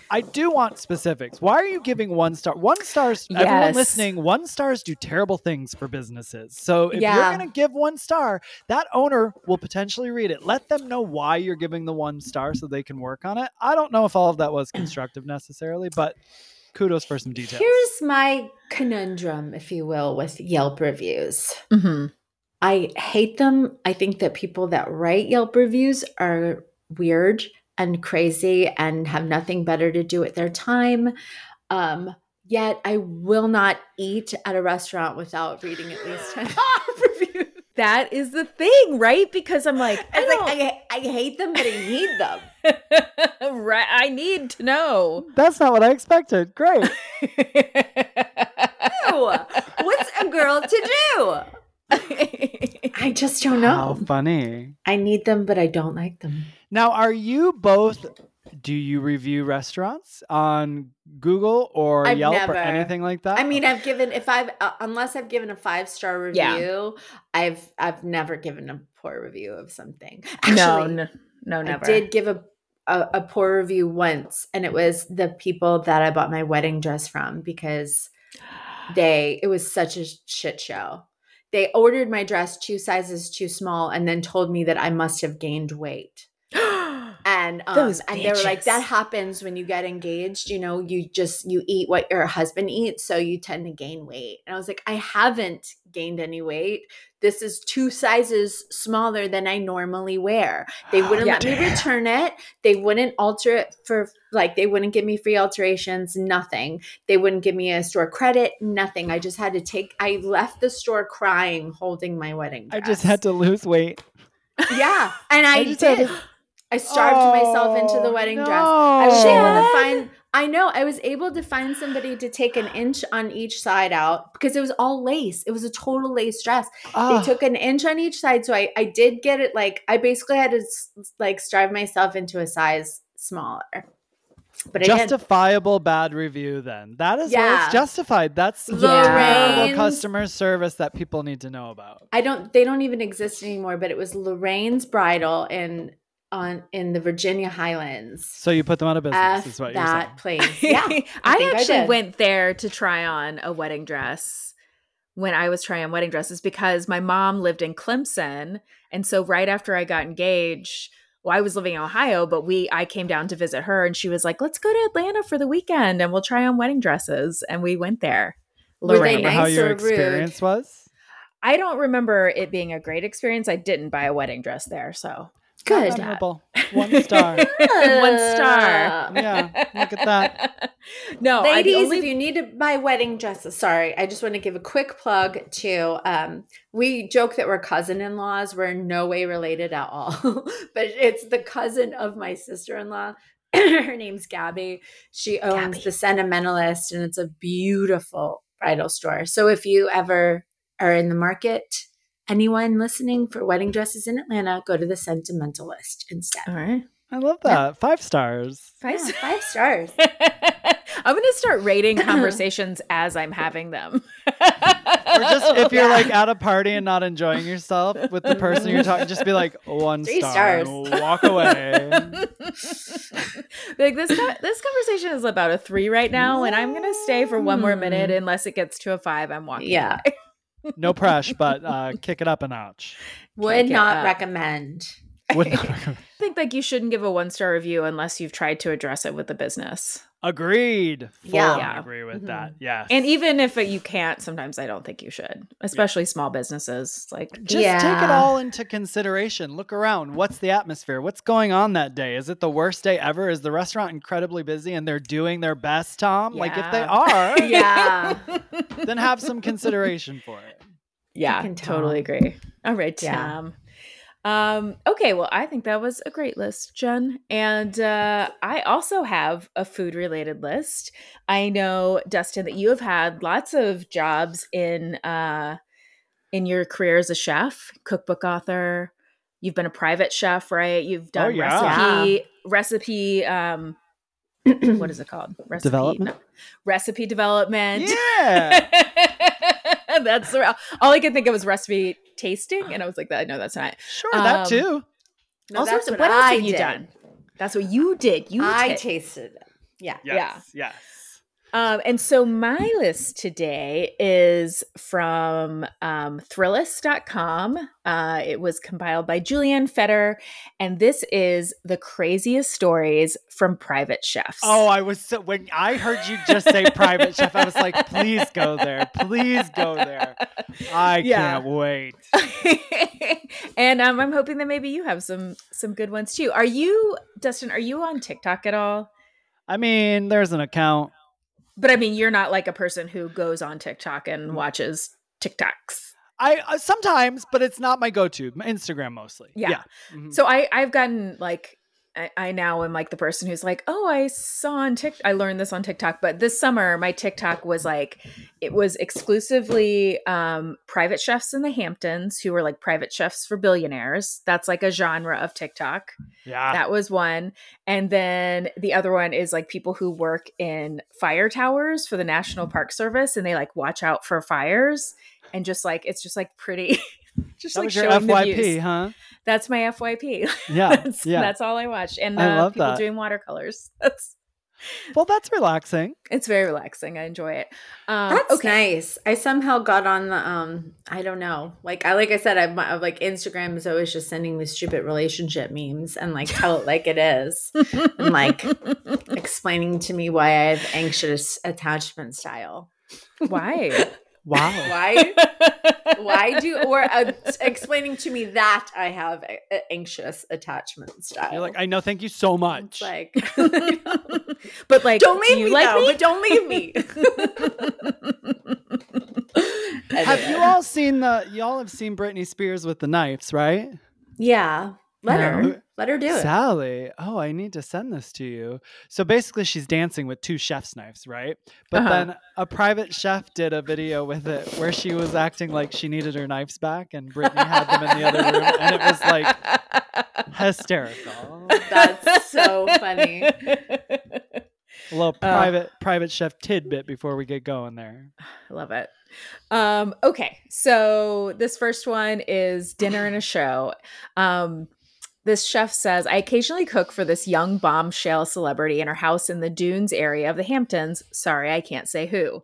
I do want specifics. Why are you giving one star? One stars, everyone Yes. listening, one stars do terrible things for businesses. So if Yeah. you're going to give one star, that owner will potentially read it. Let them know why you're giving the one star so they can work on it. I don't know if all of that was constructive necessarily, but kudos for some details. Here's my conundrum, if you will, with Yelp reviews. Mhm. I hate them. I think that people that write Yelp reviews are weird and crazy and have nothing better to do with their time. Um, yet I will not eat at a restaurant without reading at least 10 reviews. That is the thing, right? Because I'm like, I It's like I, I hate them, but I need them. right. I need to know. That's not what I expected. Great. Ew, what's a girl to do? I just don't How know. funny. I need them, but I don't like them. Now, are you both? Do you review restaurants on Google or I've Yelp never. or anything like that? I mean, I've given if I've uh, unless I've given a five star review, Yeah. I've I've never given a poor review of something. no, no, no, never. I did give a, a a poor review once, and it was the people that I bought my wedding dress from because they it was such a shit show. They ordered my dress two sizes too small, and then told me that I must have gained weight. and um, Those and they were like that happens when you get engaged you know you just you eat what your husband eats so you tend to gain weight. And i was like i haven't gained any weight. This is two sizes smaller than i normally wear. They wouldn't Yeah. let me return it. They wouldn't alter it for like they wouldn't give me free alterations nothing. They wouldn't give me a store credit nothing. I just had to take i left the store crying holding my wedding dress. I just had to lose weight. yeah and i, I did I starved myself into the Oh, wedding dress. I was able to find I know I was able to find somebody to take an inch on each side out because it was all lace. It was a total lace dress. Ah, They took an inch on each side, so I I did get it. Like I basically had to like strive myself into a size smaller. But justifiable bad review. Then that is Yeah. it's justified. That's Yeah. terrible customer service that people need to know about. I don't. They don't even exist anymore. But it was Lorraine's Bridal in on in the Virginia Highlands. So you put them out of business. F is what you're that saying. place. Yeah, I, I actually did. went there to try on a wedding dress when I was trying on wedding dresses because my mom lived in Clemson. And so right after I got engaged, well, I was living in Ohio, but we I came down to visit her and she was like, let's go to Atlanta for the weekend and we'll try on wedding dresses. And we went there. Were they Lorraine. Remember how nice your or rude? experience was? I don't remember it being a great experience. I didn't buy a wedding dress there, so Good. Memorable. One star. one star. yeah, look at that. no, I- the Ladies, only- if you need to buy wedding dresses, sorry, I just want to give a quick plug to um we joke that we're cousin-in-laws. We're in no way related at all. but it's the cousin of my sister-in-law. Her name's Gabby. She owns Gabby. the Sentimentalist and it's a beautiful bridal store. So if you ever are in the market, anyone listening for wedding dresses in Atlanta, go to the Sentimentalist instead. all right. I love that. Five stars. Five Yeah, five stars. I'm going to start rating conversations as I'm having them. Or just if you're like at a party and not enjoying yourself with the person you're talking, just be like one Three star and stars. walk away. like this co- this conversation is about a 3 right now and I'm going to stay for one more minute Mm. unless it gets to a 5 I'm walking. Yeah. away. No press, but uh, kick it up a notch. Would it not recommend. Would not recommend. I think like you shouldn't give a 1-star review unless you've tried to address it with the business. Agreed. Full Yeah. on Yeah. agree with Mhm. that. Yes. And even if you can't, sometimes I don't think you should, especially small businesses. Like just take it all into consideration. Look around. What's the atmosphere? What's going on that day? Is it the worst day ever? Is the restaurant incredibly busy and they're doing their best, Tom? Like if they are, Yeah. then have some consideration for it. Yeah, Fucking totally agree. All right, Yeah. Tom. Um, okay, well, I think that was a great list, Jen. And uh, I also have a food related list. I know, Dustin, that you have had lots of jobs in uh, in your career as a chef, cookbook author. You've been a private chef, right? You've done Oh, yeah. recipe recipe um what is it called? Recipe Development? no, recipe development. Yeah. that's the, all I could think of was recipe tasting, and I was like, "That no, that's not." Sure, that Um, too. No, all that's sorts of- what what else I have you did. done? That's what you did. You I tasted it. Yeah. Yes. Yes. Um, and so my list today is from um, Thrillist.com. Uh, it was compiled by Julianne Fetter, and this is the craziest stories from private chefs. Oh, I was so when I heard you just say private chef, I was like, please go there. Please go there. I Yeah. can't wait. and um, I'm hoping that maybe you have some some good ones too. Are you, Dustin? Are you on TikTok at all? I mean, there's an account. But I mean, you're not like a person who goes on TikTok Mm. and watches TikToks. I uh, sometimes, but it's not my go-to. Instagram mostly. Yeah. Mhm. So I I've gotten like I, I now am like the person who's like, oh, I saw on TikTok. I learned this on TikTok, but this summer my TikTok was like, it was exclusively um, private chefs in the Hamptons who were like private chefs for billionaires. That's like a genre of TikTok. yeah. That was one. And then the other one is like people who work in fire towers for the National Park Service and they like watch out for fires and just like it's just like pretty just that like was your FYP, views. huh? That's my FYP. Yeah. that's, yeah. that's all I watch. And I uh, love people that. doing watercolors. That's well, that's relaxing. it's very relaxing. I enjoy it. Um, That's okay. nice. I somehow got on the um. I don't know. Like I like I said, I'm, I'm like Instagram is always just sending me stupid relationship memes and like tell it like it is, and like explaining to me why I have anxious attachment style. Why? Wow. Why? Why do or uh, explaining to me that I have a, a anxious attachment style? You're like, I know. Thank you so It's much. like but like, don't leave you me like though, me? but don't leave me. have you all seen the? Y'all have seen Britney Spears with the knives, right? Yeah, let No. Let her do it. Sally. Oh, I need to send this to you. So basically, she's dancing with two chef's knives, right? But Uh-huh. then a private chef did a video with it where she was acting like she needed her knives back, and Britney had them in the other room, and it was like hysterical. That's so funny. A little private private chef tidbit before we get going there. I love it. Um, okay, so this first one is dinner and a show. Um, this chef says, I occasionally cook for this young bombshell celebrity in her house in the Dunes area of the Hamptons. Sorry, I can't say who.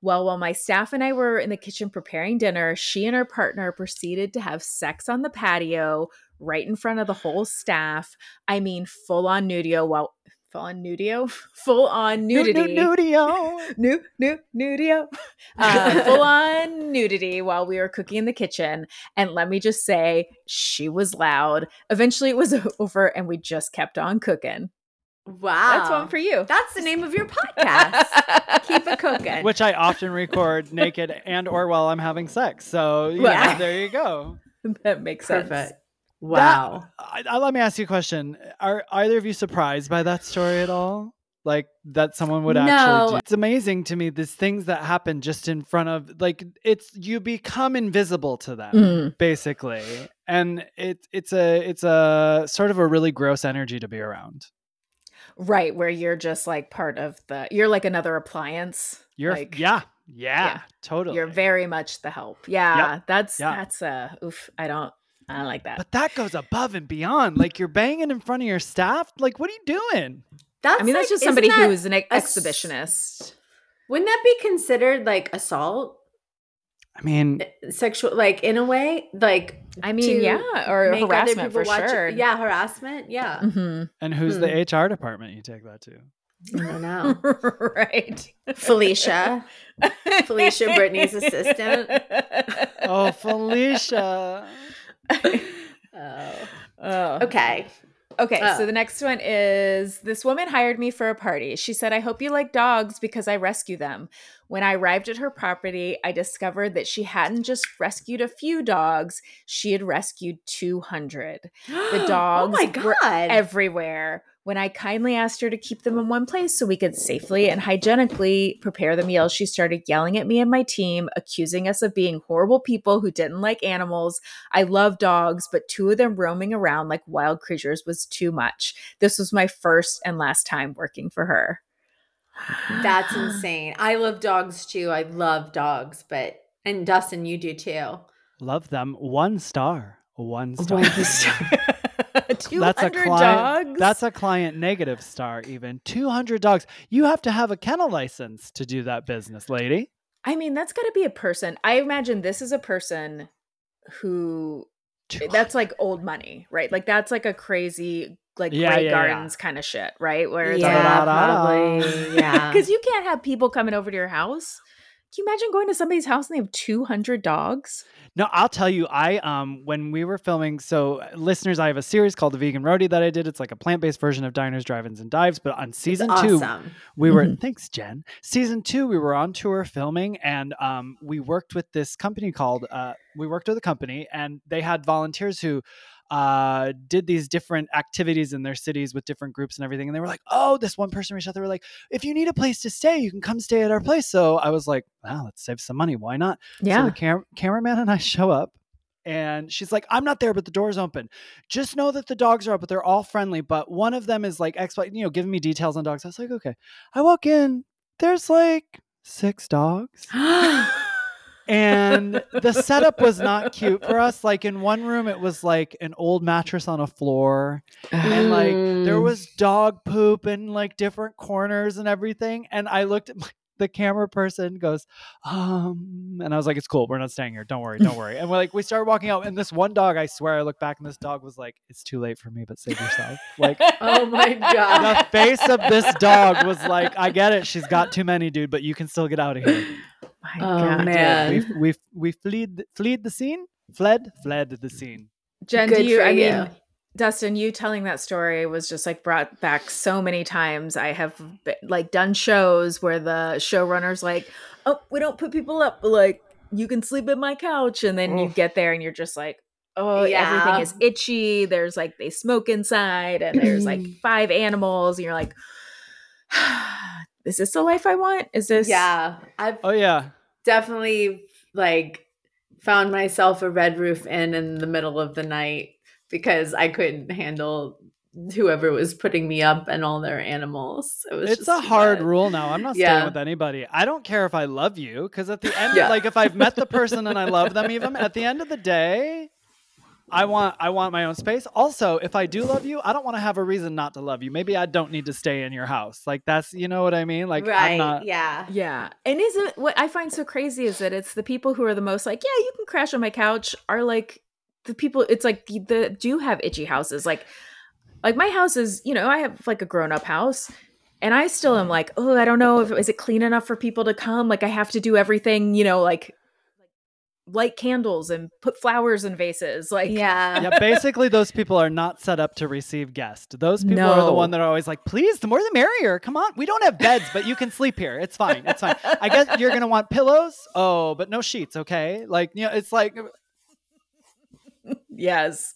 Well, while my staff and I were in the kitchen preparing dinner, she and her partner proceeded to have sex on the patio right in front of the whole staff. I mean, full on nudio. Well, full on nudio, full on nudity Nudio. new new nudio uh, full on nudity while we were cooking in the kitchen and let me just say she was loud eventually it was over and we just kept on cooking Wow, that's one for you That's the name of your podcast. Keep it cooking. Which I often record naked and or while I'm having sex. So yeah, Well- there you go. that makes sense Wow. I, I- let me ask you a question. Are either of you surprised by that story at all? Like that someone would actually do. No. It's amazing to me these things that happen just in front of like it's you become invisible to them Mm. basically. And it it's a it's a sort of a really gross energy to be around. right where you're just like part of the you're like another appliance You're like yeah, yeah, yeah. totally. you're very much the help yeah that's Yeah. that's uh oof i don't i like that But that goes above and beyond. Like you're banging in front of your staff. Like, what are you doing? That's i mean that's just somebody that who's an ex- a s- exhibitionist Wouldn't that be considered like assault? I mean, Sexual, like in a way, like i mean yeah or harassment for people watch it- sure Yeah, harassment. Yeah, Mhm. and who's the HR department you take that to? I don't know. right. Felicia, Felicia, Britney's assistant. Oh, Felicia. Oh. Oh. Okay. Okay, so Oh. the next one is this woman hired me for a party. She said, I hope you like dogs because I rescue them. When I arrived at her property, I discovered that she hadn't just rescued a few dogs, she had rescued 200. The dogs Oh my were everywhere. When I kindly asked her to keep them in one place so we could safely and hygienically prepare the meals, she started yelling at me and my team, accusing us of being horrible people who didn't like animals. I love dogs, but two of them roaming around like wild creatures was too much. This was my first and last time working for her. That's insane. I love dogs too. I love dogs, but and Dustin, you do too. Love them. One star. One star. One star. That's a client- dogs. That's a client negative star, even 200 dogs. You have to have a kennel license to do that business, lady. I mean, that's got to be a person. I imagine this is a person who that's like old money, right? Like that's like a crazy like Yeah, Grey yeah, yeah. Gardens kind of shit, right? Where it's Yeah, probably. Yeah. because you can't have people coming over to your house. Can you imagine going to somebody's house and they have two hundred dogs? No, I'll tell you. I um when we were filming, so uh, listeners, I have a series called The Vegan Roadie that I did. It's like a plant based version of Diners, Drive-ins, and Dives. But on season two, we were Mhm. thanks, Jen. Season two, we were on tour filming, and um we worked with this company called uh we worked with a company, and they had volunteers who uh did these different activities in their cities with different groups and everything and they were like oh this one person reached out they were like if you need a place to stay you can come stay at our place so i was like wow let's save some money why not so the cam- cameraman and I show up, and she's like, "I'm not there, but the door's open. Just know that the dogs are up, but they're all friendly. But one of them is like, ex- you know, giving me details on dogs. I was like, okay. I walk in, there's like six dogs, and the setup was not cute for us. Like in one room, it was like an old mattress on a floor, and like there was dog poop in like different corners and everything. And I looked at my, the camera person goes, um, and I was like, it's cool. We're not staying here. Don't worry. Don't worry. And we're like, we started walking out, and this one dog, I swear, I look back, and this dog was like, it's too late for me, but save yourself. Like, Oh my god. the face of this dog was like, I get it. She's got too many, dude, but you can still get out of here. My Oh, God. man. We we we fled fled the scene, fled fled the scene. Jen, Good do you? for I you. Mean, Dustin, you telling that story was just like brought back so many times. I have be- like done shows where the showrunners like, oh, we don't put people up, but like you can sleep in my couch, and then you get there and you're just like. Oh, Yeah. everything is itchy. There's like they smoke inside, and there's like five animals, and you're like, "Is this the life I want? Is this?" Yeah. I've Oh yeah. definitely like found myself a red roof inn in the middle of the night because I couldn't handle whoever was putting me up and all their animals. It was It's just a hard much. rule now. I'm not Yeah. staying with anybody. I don't care if I love you because at the end, Yeah. like if I've met the person and I love them, even at the end of the day, I want I want my own space. Also, if I do love you, I don't want to have a reason not to love you. Maybe I don't need to stay in your house. Like that's you know what I mean. Like right. I'm not. Yeah. Yeah. And isn't what I find so crazy is that it's the people who are the most like, yeah, you can crash on my couch are like the people it's like the, the do have itchy houses. Like like my house is, you know, I have like a grown-up house and I still am like, oh, I don't know if is it clean enough for people to come? Like I have to do everything, you know, like light candles and put flowers in vases. Like Yeah. Yeah, basically, those people are not set up to receive guests. Those people are the one that are always like, "Please, the more the merrier. Come on, we don't have beds, but you can sleep here. It's fine. It's fine. I guess you're gonna want pillows. Oh, but no sheets. Okay, like you know, it's like yes.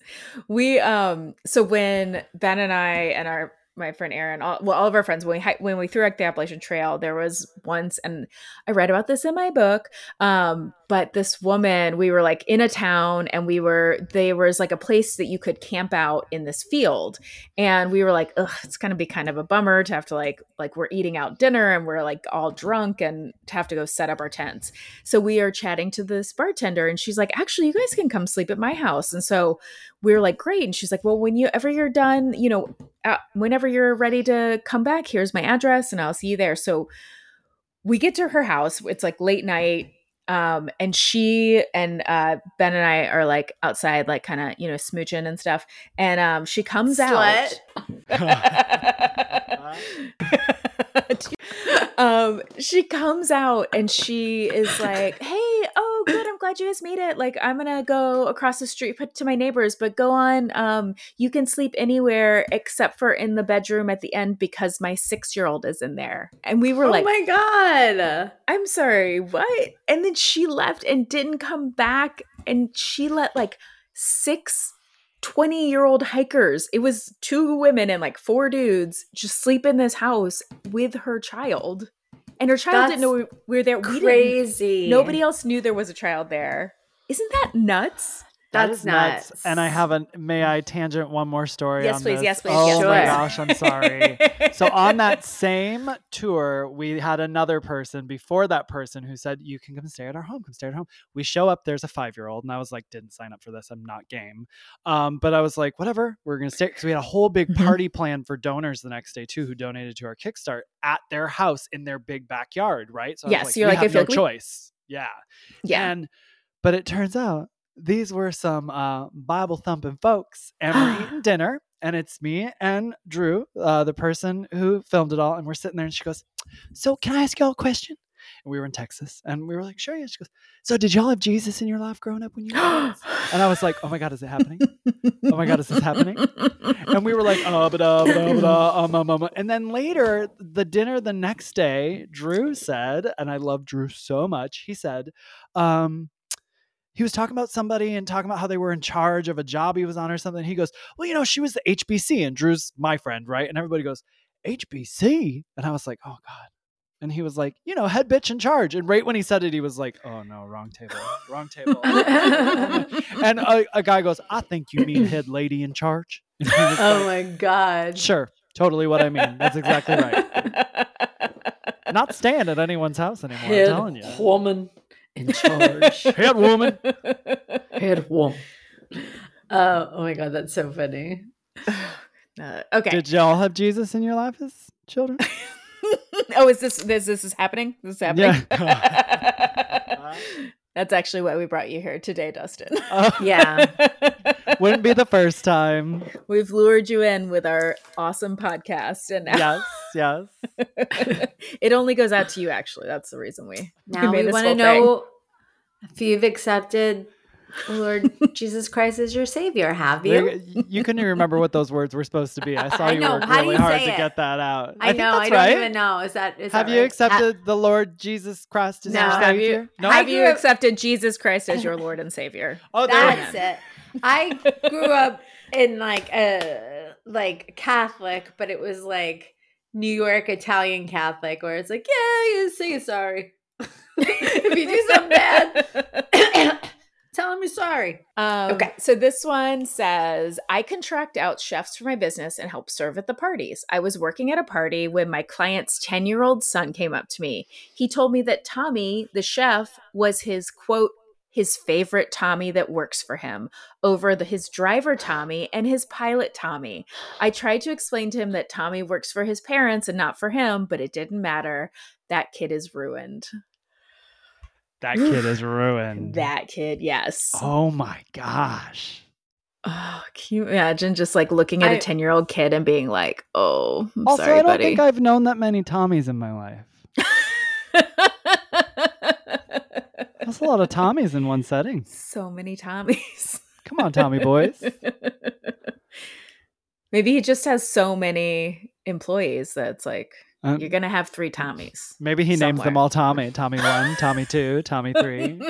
We um so when ben and i and our my friend aaron all, well all of our friends when we when we threw out the appalachian trail there was once and i read about this in my book um but this woman we were like in a town and we were there was like a place that you could camp out in this field and we were like ugh it's gonna be kind of a bummer to have to like like we're eating out dinner and we're like all drunk and to have to go set up our tents so we are chatting to this bartender and she's like, actually, you guys can come sleep at my house. And so we're like, great. And she's like, well, when you ever you're done, you know, uh, whenever you're ready to come back, here's my address and I'll see you there. So we get to her house. It's like late night. Um, and she and uh, Ben and I are like outside, like kind of, you know, smooching and stuff. And um, she comes out. um she comes out and she is like hey oh good i'm glad you guys made it. Like i'm gonna go across the street to my neighbors but go on um you can sleep anywhere except for in the bedroom at the end because my six year old is in there. And we were oh like "Oh my god. i'm sorry what? And then she left and didn't come back and she let like six 20 year old hikers. It was two women and like four dudes just sleep in this house with her child. And her child didn't know we we were there. We Crazy. nobody else knew there was a child there. Isn't that nuts That That's is nuts. nuts. And I have a may I tangent one more story? Yes, on please. this? Yes, please. Oh Yes, my please. gosh, I'm sorry. so on that same tour, we had another person before that person who said, "You can come stay at our home. Come stay at home." We show up. There's a five year old, and I was like, "Didn't sign up for this. I'm not game." Um, but I was like, "Whatever. We're gonna stay." Because we had a whole big Mhm. party plan for donors the next day too, who donated to our Kickstart at their house in their big backyard. Right. So Yes, like, you're we like, have feel no like we- choice. Yeah. Yeah. And but it turns out these were some uh, Bible thumping folks, and we're eating dinner, and it's me and Drew, uh, the person who filmed it all, and we're sitting there, and she goes, "So can I ask y'all a question?" And we were in Texas, and we were like, "Sure." Yeah. She goes, "So did y'all have Jesus in your life growing up when you were kids?" And I was like, "Oh my God, is it happening?" Oh my God, is this happening? and we were like, ba-da, ba-da, ba-da, um, um, um. and then later, the dinner the next day, Drew said, and I love Drew so much. He said, um, he was talking about somebody and talking about how they were in charge of a job he was on or something. He goes, well, you know, she was the HBC, and Drew's my friend, right? And everybody goes, HBC, and I was like, oh God. And he was like, you know, head bitch in charge. And right when he said it, he was like, oh no, wrong table, wrong table. and a, a guy goes, I think you mean head lady in charge. And he was oh like, my god. Sure, totally what I mean. That's exactly right. Not staying at anyone's house anymore. I'm telling you. woman in charge. Head woman. Head woman. Uh, oh my god, that's so funny. Uh, okay. Did y'all have Jesus in your life as children? oh, is this this this is happening? This is happening. That's actually why we brought you here today, Dustin. Uh, Yeah. wouldn't be the first time. We've lured you in with our awesome podcast, and now Yes, yes. it only goes out to you. Actually, that's the reason we Now made we want to know if you've accepted Lord Jesus Christ is your savior. Have you? You, couldn't even remember what those words were supposed to be. I saw I you work really you hard to get that out. I, think know. that's I don't right. even know. Is that is Have that you right? accepted the Lord Jesus Christ as No. your Have savior? you- No. have you accepted Jesus Christ as your Lord and Savior? oh. That's it. I grew up in like a like Catholic, but it was like New York Italian Catholic, where it's like, yeah, you say sorry if you do something bad. tell them you're sorry. Um, Okay. So this one says I contract out chefs for my business and help serve at the parties. I was working at a party when my client's 10 year old son came up to me. He told me that Tommy, the chef, was his quote, his favorite Tommy that works for him over the, his driver Tommy and his pilot Tommy. I tried to explain to him that Tommy works for his parents and not for him, but it didn't matter. That kid is ruined. That kid is ruined. That kid, yes. Oh my gosh. Oh, can you imagine just like looking at a I- 10 year old kid and being like, oh, I'm Also, sorry, I don't buddy. think I've known that many Tommies in my life. That's a lot of Tommies in one setting. so many Tommies. Come on, Tommy boys. Maybe he just has so many employees that it's like, Uh, you're going to have three Tommies. maybe he names them all Tommy. Tommy one, Tommy two, Tommy three.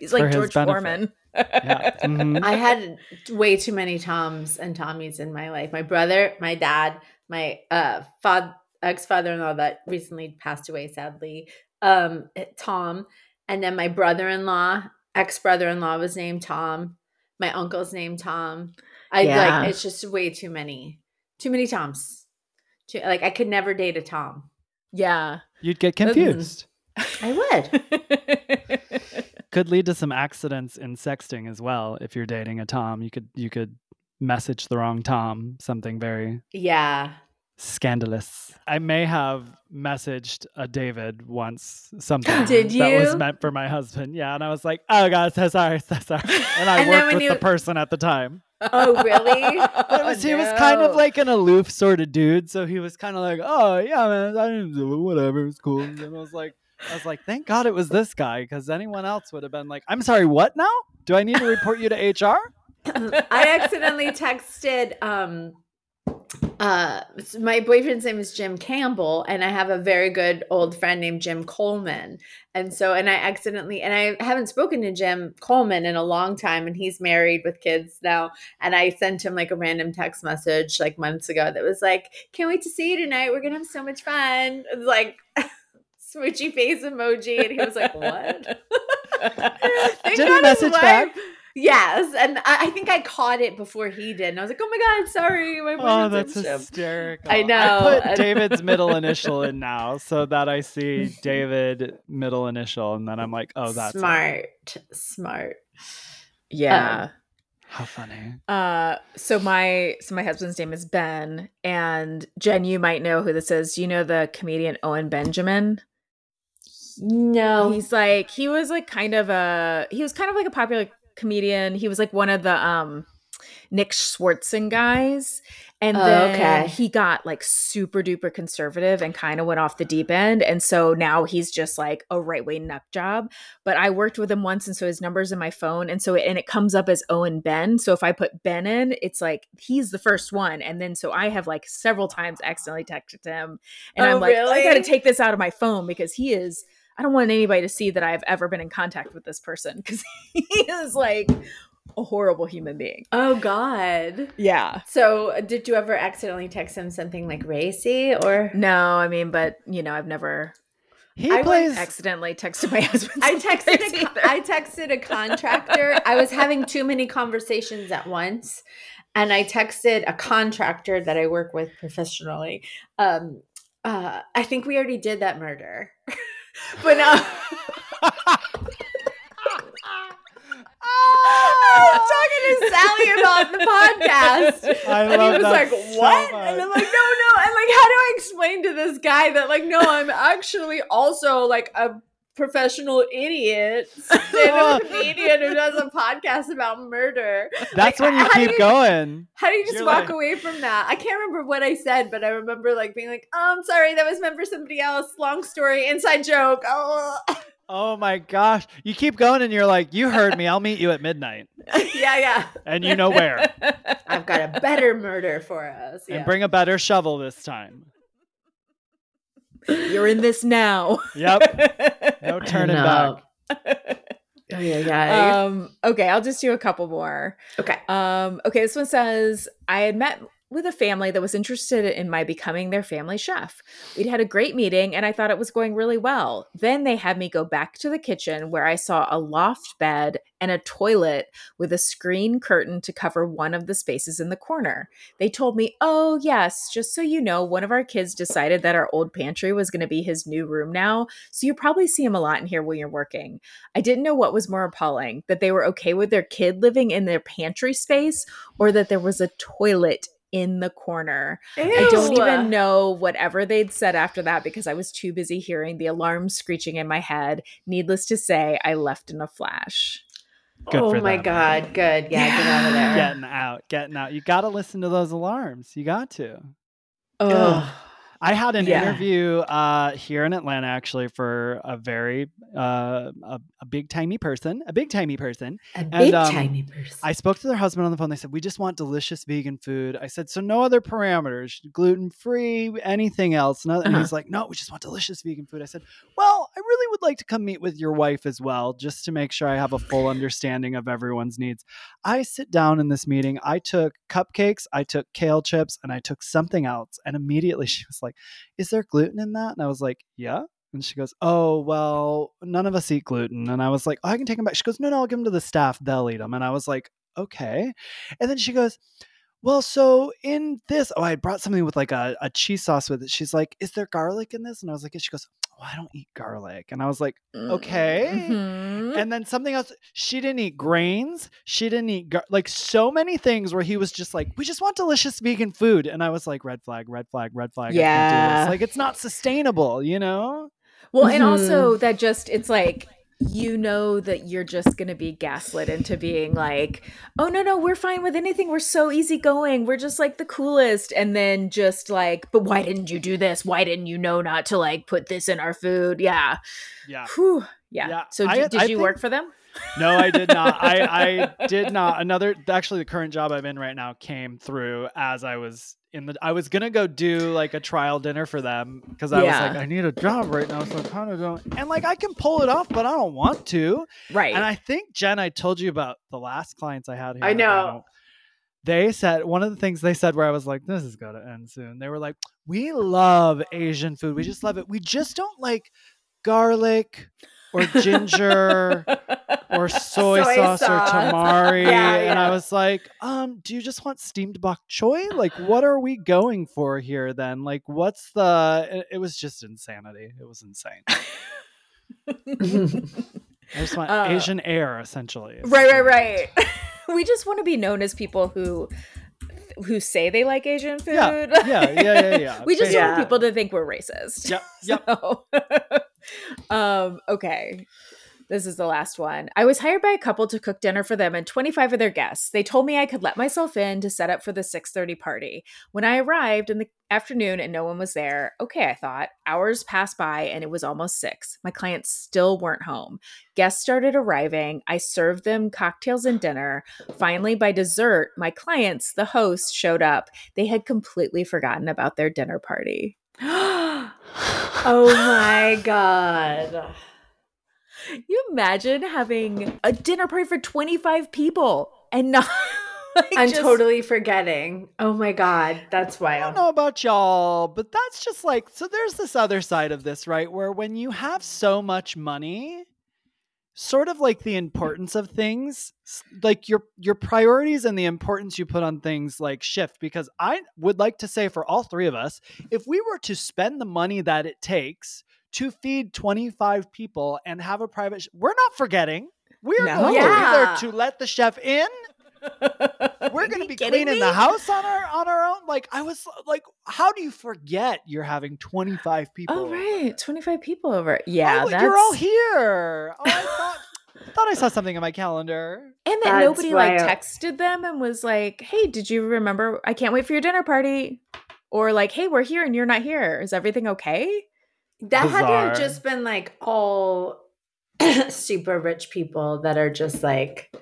He's like George benefit. Foreman. Yeah. mhm. I had way too many Toms and Tommies in my life. My brother, my dad, my uh father, ex father in law that recently passed away, sadly. Um, Tom, and then my brother in law, ex brother in law was named Tom. My uncle's named Tom. I Yeah. like it's just way too many, too many Toms. Too, like I could never date a Tom. Yeah. You'd get confused. I would. Could lead to some accidents in sexting as well. If you're dating a Tom, you could you could message the wrong Tom something very yeah. scandalous. I may have messaged a David once something Did that was meant for my husband. Yeah, and I was like, "Oh God, so sorry, so sorry." And I And worked with you- the person at the time. Oh really? But it was, he was kind of like an aloof sort of dude, so he was kind of like, "Oh yeah, man, I didn't do it, whatever, it's cool." And I was like, "I was like, thank God it was this guy, because anyone else would have been like, I'm sorry, what now? Do I need to report you to HR?" I accidentally texted um uh my boyfriend's name is Jim Campbell and I have a very good old friend named Jim Coleman. And so and I accidentally and I haven't spoken to Jim Coleman in a long time and he's married with kids now and I sent him like a random text message like months ago that was like, "Can't wait to see you tonight. We're going to have so much fun." Like smoochy face emoji and he was like, "What?" Did he message back? Wife- Yes, and I, I think I caught it before he did, and I was like, "Oh my god, sorry, my Oh, that's sent ship." hysterical. I know, I put David's middle initial in now so that I see David middle initial and then I'm like, oh, that's it. smart, smart. Yeah. How funny. Uh, so my so my husband's name is Ben, and Jen, you might know who this is. Do you know the comedian Owen Benjamin? No, He's like he was like kind of a he was kind of like a popular comedian. He was like one of the um Nick Swardson guys. And Oh, then okay. he got like super duper conservative and kind of went off the deep end. And so now he's just like a right wing nut job. But I worked with him once, and so his number's in my phone. And so it, and it comes up as Owen Ben. So if I put Ben in, it's like he's the first one. And then so I have like several times accidentally texted him. And Oh, I'm like, I gotta take this out of my phone because he is I don't want anybody to see that I've ever been in contact with this person because he is like a horrible human being. oh god. Yeah. So, did you ever accidentally text him something like racy or? No, I mean, but you know, I've never He I would plays accidentally texted my husband. I texted crazy a, either. I texted a contractor. I was having too many conversations at once, and I texted a contractor that I work with professionally. Um, uh, I think we already did that murder, but uh, I was talking to Sally about the podcast. I and he was like, "What?" much. and I'm like, "No, no." And like, how do I explain to this guy that like, no, I'm actually also like a professional idiot, stand-up comedian who does a podcast about murder. That's Like, when you keep you- going. How do you just You're walk like- away from that? I can't remember what I said, but I remember like being like, "Oh, I'm sorry, that was meant for somebody else. Long story, inside joke." Oh, Oh my gosh. You keep going and you're like, you heard me. I'll meet you at midnight. yeah, yeah. And you know where. I've got a better murder for us. Yeah. And bring a better shovel this time. You're in this now. Yep. No turning back. Oh yeah, yeah. um, okay, I'll just do a couple more. okay. Um, okay, this one says I had met with a family that was interested in my becoming their family chef. We'd had a great meeting and I thought it was going really well. Then they had me go back to the kitchen where I saw a loft bed and a toilet with a screen curtain to cover one of the spaces in the corner. They told me, Oh, yes, just so you know, one of our kids decided that our old pantry was going to be his new room now. So you probably see him a lot in here when you're working. I didn't know what was more appalling that they were okay with their kid living in their pantry space or that there was a toilet in the corner. I don't even know whatever they'd said after that because I was too busy hearing the alarm screeching in my head. Needless to say, I left in a flash. Good oh for my them. god, good. Yeah, get out of there. Getting out, getting out. You got to listen to those alarms. You got to. Ugh. I had an Yeah. interview uh, here in Atlanta actually for a very uh, a, a big timey person, a big timey person. A big um, tiny person. I spoke to their husband on the phone. They said, We just want delicious vegan food. I said, So no other parameters, gluten free, anything else. No, and Uh-huh. he's like, No, we just want delicious vegan food. I said, Well, I really would like to come meet with your wife as well, just to make sure I have a full understanding of everyone's needs. I sit down in this meeting. I took cupcakes, I took kale chips, and I took something else. And immediately she was like, Is there gluten in that? And I was like, Yeah. And she goes, Oh, well, none of us eat gluten. And I was like, oh, I can take them back. She goes, No, no, I'll give them to the staff. They'll eat them. And I was like, Okay. And then she goes, Well, so in this, oh, I brought something with like a, a cheese sauce with it. She's like, Is there garlic in this? And I was like. She goes, Oh, I don't eat garlic. And I was like, Okay. Mhm. And then something else, she didn't eat grains. She didn't eat gar- like so many things where he was just like, we just want delicious vegan food. And I was like, red flag, red flag, red flag. I can't do Yeah. Like it's not sustainable, you know? Well, and Mhm. also that just it's like you know that you're just going to be gaslit into being like, "Oh no, no, we're fine with anything. We're so easygoing. We're just like the coolest." And then just like, "But why didn't you do this? Why didn't you know not to like put this in our food?" Yeah. Yeah. Whew. Yeah. Yeah, So I- d- did I you think- work for them? No, I did not. I, I did not. Another actually the current job I'm in right now came through as I was in the I was gonna go do like a trial dinner for them because I Yeah. was like, I need a job right now, so I kind of don't and like I can pull it off, but I don't want to. Right. And I think Jen, I told you about the last clients I had here. I know. They said one of the things they said where I was like, this is gonna end soon. They were like, we love Asian food. We just love it. We just don't like garlic or ginger or soy, Soy sauce, sauce. or tamari. Yeah, And I was like, um, do you just want steamed bok choy? Like, what are we going for here then? Like, what's the. It, it was just insanity. It was insane. I just want Uh, Asian air, essentially. right, right, right. we just want to be known as people who who say they like Asian food. Yeah, yeah, yeah, yeah, yeah. we just Yeah. want people to think we're racist. Yep, yep. So, um, okay. This is the last one. I was hired by a couple to cook dinner for them and 25 of their guests. They told me I could let myself in to set up for the 6:30 party. When I arrived in the afternoon and no one was there, okay, I thought. Hours passed by and it was almost 6. My clients still weren't home. Guests started arriving. I served them cocktails and dinner. Finally, by dessert, my clients, the host, showed up. They had completely forgotten about their dinner party. oh my god. You imagine having a dinner party for 25 people and not like, I'm just- totally forgetting. Oh my god, that's wild. I don't know about y'all, but that's just like so there's this other side of this, right? Where when you have so much money, sort of like the importance of things, like your your priorities and the importance you put on things like shift because I would like to say for all three of us, if we were to spend the money that it takes to feed 25 people and have a private sh- we're not forgetting. We're No. going Yeah. either to let the chef in we're gonna be cleaning me? the house on our on our own. Like I was like, how do you forget you're having 25 people? Oh, over? 25 people over. Yeah. Oh, that's... you're all here. Oh, I thought thought I saw something in my calendar. And then That's nobody like wild. texted them and was like, hey, did you remember? I can't wait for your dinner party. Or like, hey, we're here and you're not here. Is everything okay? That had to have just been like all super rich people that are just like,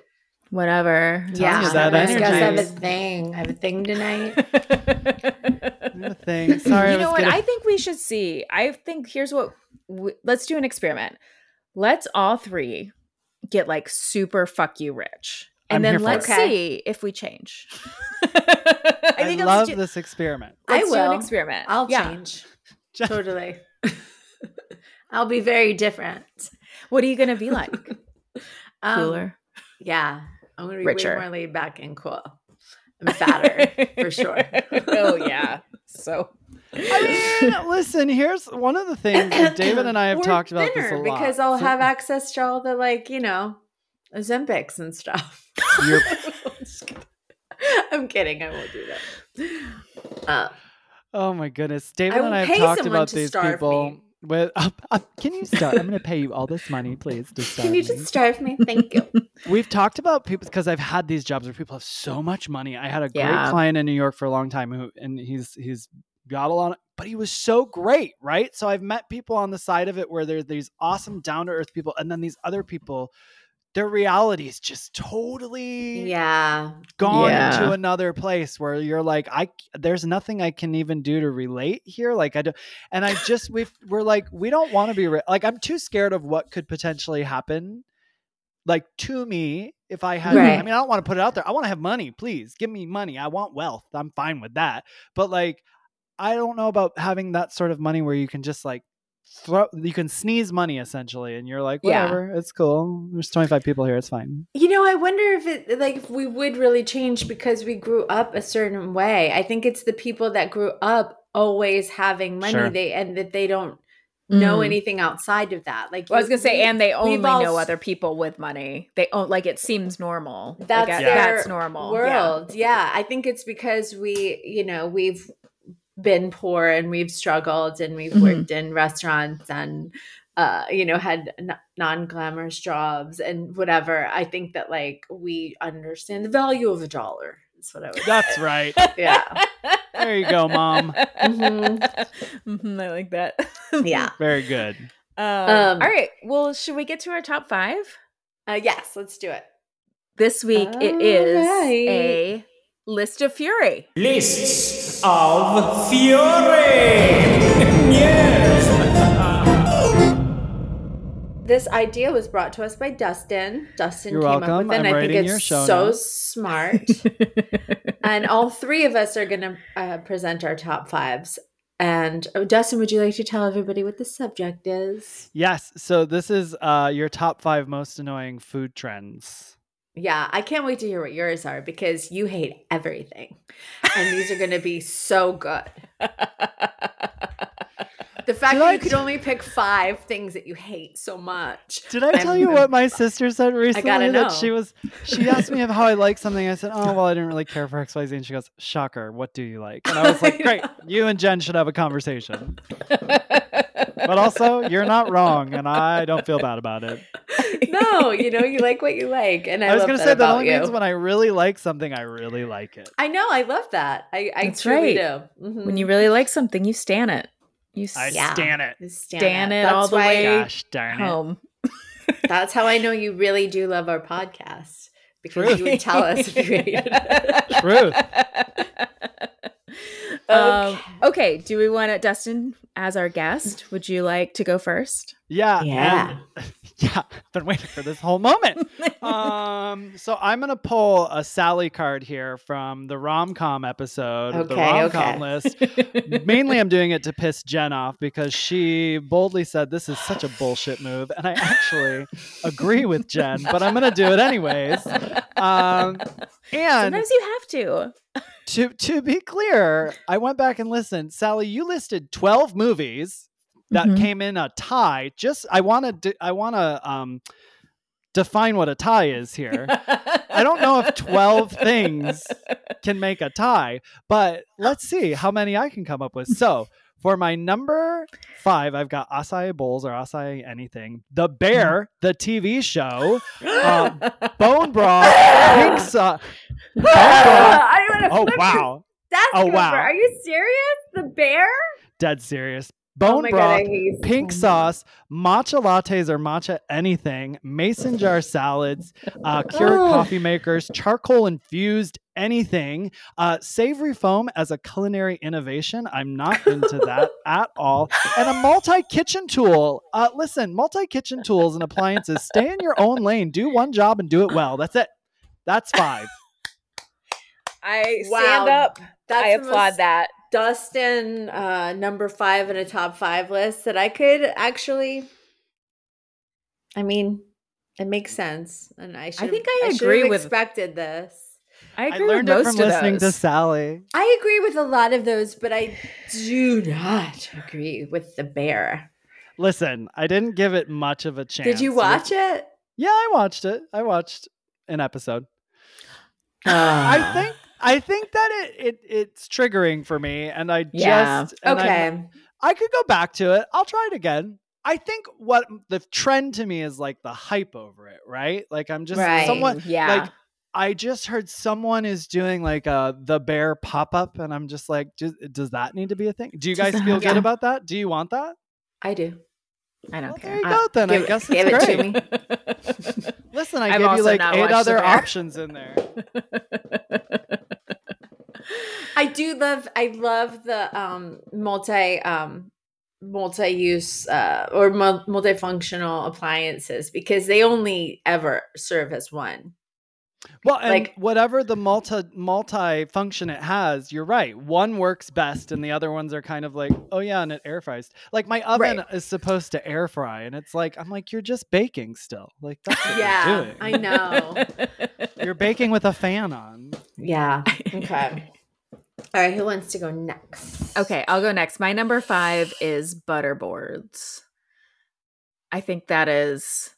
Whatever. yeah, you that I guess I have a thing. I have a thing tonight. No thing. Sorry, you know what? gonna- I think we should see. I think here's what. W- let's do an experiment. Let's all three get like super fuck you rich, and I'm then let's it. see if we change. I, I think let's love do, this experiment. I let's do an will. experiment. I'll yeah. change. totally. I'll be very different. What are you gonna be like? Um, Cooler, Yeah. I'm going to be Richer. way more laid back and cool. I'm fatter for sure. oh yeah. So I mean, listen. Here's one of the things that David and I have Or talked about this a thinner, lot. because I'll So- have access to all the like, you know, Ozempics and stuff. You're- I'm kidding. I won't do that. Uh, Oh my goodness, David will and I have talked about to these starve people. me. With, uh, uh, can you start? I'm going to pay you all this money, please. To starve can you me. just starve me? Thank you. We've talked about people because I've had these jobs where people have so much money. I had a great client in New York for a long time who, and he's he's got a lot, of, but he was so great, right? So I've met people on the side of it where there's these awesome down to earth people, and then these other people, their reality is just totally Yeah. gone Yeah. into another place where you're like i there's nothing i can even do to relate here like i do and i just we've we're like we don't want to be ri- like i'm too scared of what could potentially happen like to me if i had i mean i don't want to put it out there i want to have money please give me money i want wealth i'm fine with that but like i don't know about having that sort of money where you can just like throw you can sneeze money essentially and you're like Yeah. whatever it's cool there's 25 people here it's fine You know, I wonder if it like if we would really change because we grew up a certain way. I think it's the people that grew up always having money Sure. they and that they don't know Mm. anything outside of that. Like Well, I was gonna say, we- and they only all know other people with money. They own like it seems normal. That's their that's normal. Yeah. world. Yeah. I think it's because we, you know, we've been poor and we've struggled and we've Mhm. worked in restaurants and uh you know had n- non-glamorous jobs and whatever i think that like we understand the value of a dollar is what i would that's say. right yeah There you go, Mom. Mhm. Mhm, I like that. yeah Very good. Um, Um, all right. Well, should we get to our top five? uh, yes let's do it This week it is Alright. a list of fury. Lists of Fury! yes! this idea was brought to us by dustin dustin You're came welcome. up with it and I'm think it's so notes. smart and all three of us are going to uh, present our top fives And oh, Dustin, would you like to tell everybody what the subject is? Yes. So this is uh, your top five most annoying food trends. Yeah, I can't wait to hear what yours are because you hate everything. And these are going to be so good. The fact Did that I you could t- only pick five things that you hate so much. Did I tell I'm- you what my sister said recently? That know. she was. She asked me how I like something. I said, "Oh well, I didn't really care for X, Y, Z." And she goes, "Shocker, what do you like?" And I was like, "Great, you and Jen should have a conversation." But also, you're not wrong, and I don't feel bad about it. no, you know, you like what you like. And I, I, was gonna say that only you. means when I really like something, I really like it. I know, I love that. I, I That's truly right. do. Mhm. when you really like something, you stan it. You I Yeah. stan it. stand, Stan it all That's the way Gosh darn it. home. That's how I know you really do love our podcast because Truth. you would tell us if you hated it. Truth. um, okay, do we want it, Dustin, as our guest? Would you like to go first? Yeah. Yeah. and- yeah. Been waiting for this whole moment. um, so I'm gonna pull a Sally card here from the rom com episode of the Okay, rom com okay. list. Mainly, I'm doing it to piss Jen off because she boldly said this is such a bullshit move, and I actually agree with Jen, but I'm gonna do it anyways. Um, and Sometimes you have to. To to be clear, I went back and listened. Sally, you listed 12 movies that Mhm. came in a tie. Just I want to I want to um define what a tie is here. I don't know if 12 things can make a tie, but let's see how many I can come up with. So, for my number 5, I've got Acai Bowls or Acai anything. The Bear, the TV show, um, Bone Broth, Pink Sauce. Bone Broth. I want to Oh wow. That's Oh, wow. Are you serious? The bear? Dead serious. Oh Bone my broth, god, I hate you pink so sauce, matcha lattes or matcha anything, mason jar salads, uh, Keurig Oh. coffee makers, charcoal infused anything, uh, savory foam as a culinary innovation. I'm not into that at all. And a multi kitchen tool. Uh, listen, multi kitchen tools and appliances. Stay in your own lane. Do one job and do it well. That's it. That's five. I Wow. stand up. That's I applaud most that. Dustin, uh, number five in a top five list that I could actually. I mean, it makes sense, and I should. think I should agree have with- expected this. I I agree learned with it most from of listening to. Sally. I agree with a lot of those, but I do not agree with the bear. Listen, I didn't give it much of a chance. Did you It was- watch it? Yeah, I watched it. I watched an episode. I think I think that it, it it's triggering for me, and I Yeah. just and Okay. I could go back to it. I'll try it again. I think what the trend to me is like the hype over it, right? Like I'm just Right. somewhat Yeah. like I just heard someone is doing like a the bear pop up, and I'm just like, does, does that need to be a thing? Do you guys feel that- good about that? Do you want that? I do. I don't Well, care. there you go. Then give I guess give it's it to great. me. Listen, I I've gave you like eight other options in there. I do love I love the um multi um multi-use uh or mul- multifunctional appliances because they only ever serve as one. Well, and Like- whatever the multi multi function it has, you're right. One works best, and the other ones are kind of like, oh yeah, and it air fries. Like my oven Right. is supposed to air fry, and it's like I'm like, you're just baking still. Like that's what Yeah, you're doing. I know. You're baking with a fan on. Yeah. Okay. All right, who wants to go next? Okay, I'll go next. My number five is butterboards. I think that is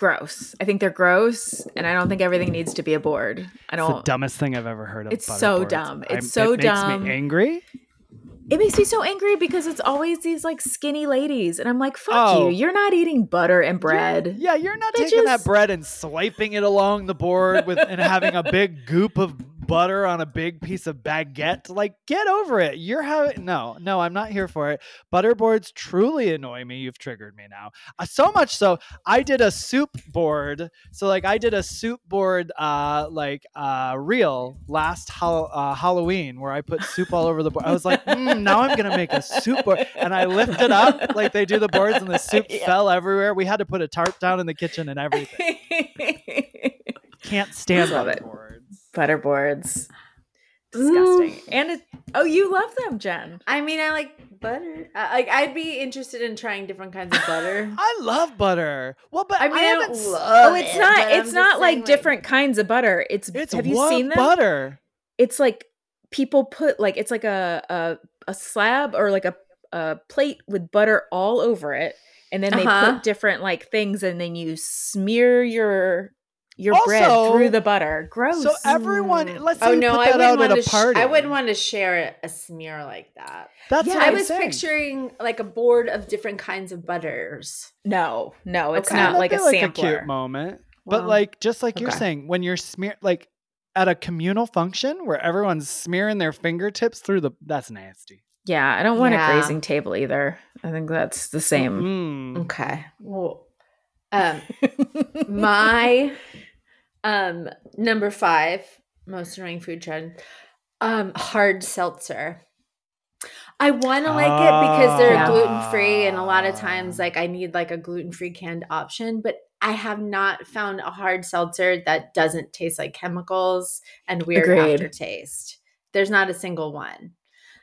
gross. I think they're gross, and I don't think everything needs to be a board. I It's the don't. dumbest thing I've ever heard of. It's so butterboards. dumb. It's I'm- so it dumb. Makes me angry. It makes me so angry because it's always these like skinny ladies, and I'm like, fuck Oh. you. You're not eating butter and bread. Yeah, you're not taking that Bitches. bread and swiping it along the board with and having a big goop of butter on a big piece of baguette. Like, get over it. You're having no, no, I'm not here for it. Butterboards truly annoy me. You've triggered me now. Uh, so much so, I did a soup board. So, like, I did a soup board, uh, like, uh, reel last hol- uh, Halloween where I put soup all over the board. I was like, mm, now I'm gonna make a soup board, and I lifted up like they do the boards, and the soup Yeah. fell everywhere. We had to put a tarp down in the kitchen and everything. Can't stand Love it. Boards. Butterboards. disgusting. And it, oh, you love them, Jen. I mean, I like butter. I, like, I'd be interested in trying different kinds of butter. I love butter. Well, but I mean, I, haven't don't love Oh, it's it, not. It's not like different kinds of butter. It's. It's have you seen them? butter? It's like people put like it's like a a, a slab or like a a plate with butter all over it, and then they Uh-huh. put different like things, and then you smear your your bread through the butter. Gross. So everyone, let's say Oh no, put I that wouldn't out want at to. a Sh- party. I wouldn't want to share a smear like that. That's Yeah, what I I'm was saying. picturing like a board of different kinds of butters. no, no, it's Okay. not like a like sampler. a cute moment. But Wow. like, just like you're Okay. saying, when you're smear like at a communal function where everyone's smearing their fingertips through the, that's nasty. Yeah, I don't want Yeah. a grazing table either. I think that's the same. Mm. Okay. Well, um, my um number five most annoying food trend, um, hard seltzer. I want to like it because they're Ah. gluten free, and a lot of times, like I need like a gluten free canned option, but I have not found a hard seltzer that doesn't taste like chemicals and weird Agreed. aftertaste. There's not a single one.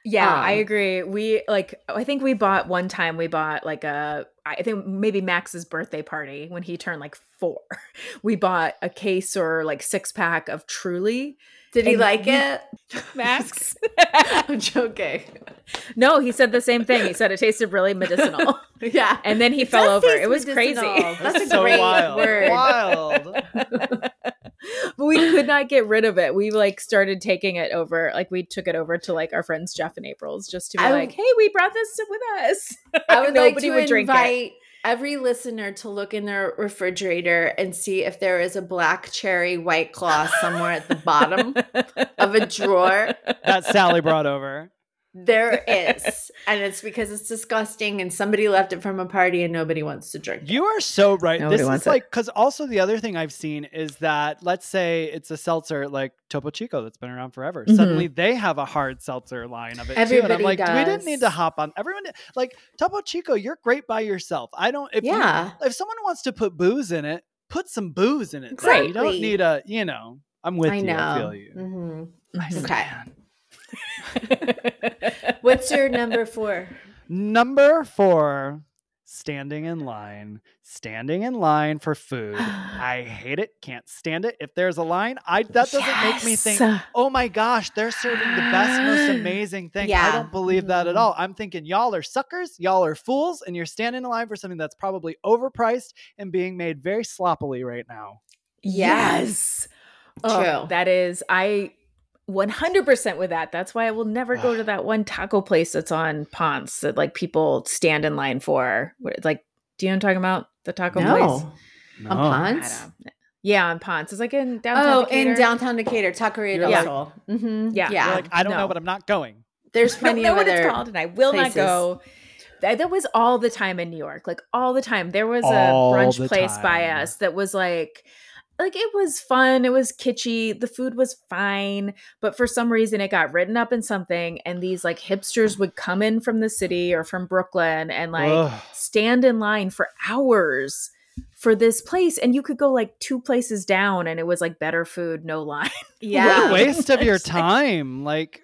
Yeah, I Um, agree. We like I think we bought one time we bought like a I think maybe Max's birthday party when he turned like 4. We bought a case or like six pack of Truly. Did he like we- it, Max? I'm joking. no, he said the same thing. He said it tasted really medicinal. Yeah, And then he It fell over. It was crazy. medicinal. That's a so great wild. word. Wild. But we could not get rid of it. We like started taking it over, like we took it over to like our friends Jeff and April's just to be I- like, "Hey, we brought this with us." I would like to would drink it. invite every listener to look in their refrigerator and see if there is a black cherry white claw somewhere at the bottom of a drawer. that Sally brought over. There is. And it's because it's disgusting and somebody left it from a party and nobody wants to drink it. You are so right. Nobody this wants is it. like because also the other thing I've seen is that let's say it's a seltzer like Topo Chico that's been around forever. Mhm. Suddenly they have a hard seltzer line of it too, and I'm Everybody like, we didn't need to hop on. Everyone like Topo Chico, you're great by yourself. I don't. If you- Yeah. if someone wants to put booze in it, put some booze in it. though. You don't need a. You know, I'm with I you. know. I feel you. Mhm. Mhm. Okay. What's your number four? Number four, standing in line. Standing in line for food. I hate it. Can't stand it. If there's a line, I that doesn't make me think, oh my gosh, they're serving the best, most amazing thing. I don't believe that at Mhm. all. I'm thinking y'all are suckers, y'all are fools, and you're standing in line for something that's probably overpriced and being made very sloppily right now. Yes. Oh, True. that is I 100% with that. That's why I will never go to that one taco place that's on Ponce that like people stand in line for. Like, do you know what I'm talking about? The taco place? No. No. On Ponce? Yeah, on Ponce. It's like in downtown. Oh, Decatur. in downtown Decatur, Taqueria You're del like- Mm-hmm. Yeah. yeah. You're like, I don't know, but I'm not going. There's I don't plenty know of what other. it's called, and I will places. not go. That, that was all the time in New York, like all the time. There was a brunch the place by us that was like, like it was fun. It was kitschy. The food was fine, but for some reason it got written up in something, and these like hipsters would come in from the city or from Brooklyn and like Ugh. stand in line for hours for this place, and you could go like two places down, and it was like better food, no line. Yeah. What a waste of your time. Like,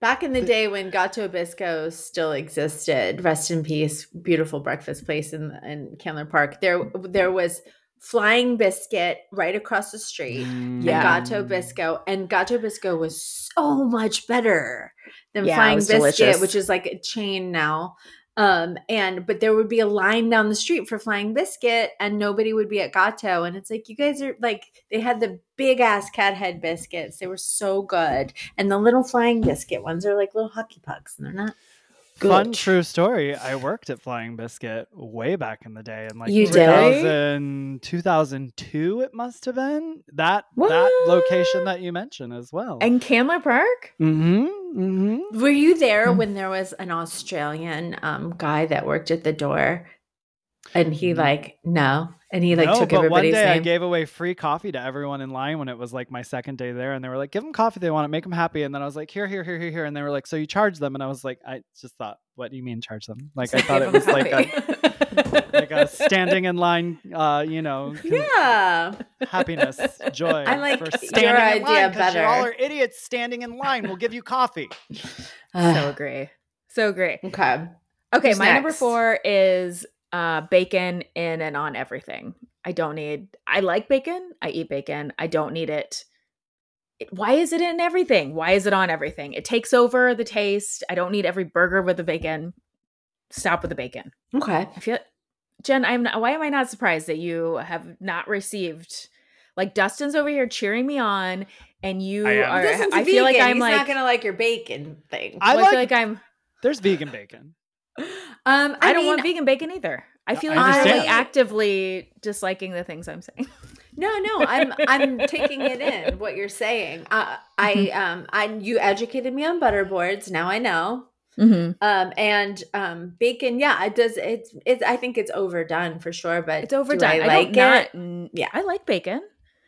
Back in the day when Gato Bizco still existed, rest in peace, beautiful breakfast place in in Candler Park. There there was Flying Biscuit right across the street. Yeah. And Gato Bizco. And Gato Bizco was so much better than Yeah, Flying Biscuit, delicious. which is like a chain now. Um, and but there would be a line down the street for Flying Biscuit, and nobody would be at Gato. And it's like you guys are like they had the big ass cat head biscuits. They were so good. And the little flying biscuit ones are like little hockey pucks, and they're not Fun true story. I worked at Flying Biscuit way back in the day, in like You 2000, 2002 it must have been. That that location that you mentioned as well. And Candler Park? mm-hmm, mm-hmm. Were you there Mm. when there was an Australian um, guy that worked at the door, and he like no, and he like no, took but one everybody's day I gave away free coffee to everyone in line when it was like my second day there, and they were like, "Give them coffee they want it, make them happy." And then I was like, "Here, here, here, here, here," and they were like, "So you charge them?" And I was like, "I just thought, what do you mean charge them? Like I thought it was like a like a standing in line, uh, you know, Yeah. happiness, joy. I like for your standing in idea line 'cause better. You all are idiots standing in line. We'll give you coffee. so agree. So agree. okay. Okay, Who's my number four is uh, bacon in and on everything. I don't need. I like bacon. I eat bacon. I don't need it. it. Why is it in everything? Why is it on everything? It takes over the taste. I don't need every burger with the bacon. Stop with the bacon. Okay. I feel, Jen. I'm. Not, why am I not surprised that you have not received? Like Dustin's over here cheering me on, and you I are. Dustin's I feel like. I'm like, He's like. not gonna like your bacon thing. I well, I feel like- like I'm. There's vegan bacon. Um, I, I, don't mean, want vegan bacon either. I feel like understand. like actively disliking the things I'm saying. No, no, I'm I'm taking it in what you're saying. Uh, I Mm-hmm. um I you educated me on butterboards. Now I know. Mm-hmm. Um and um bacon, yeah, it does. It's it's. I think it's overdone for sure. But It's overdone. Do I, I like it? not, Yeah. I like bacon.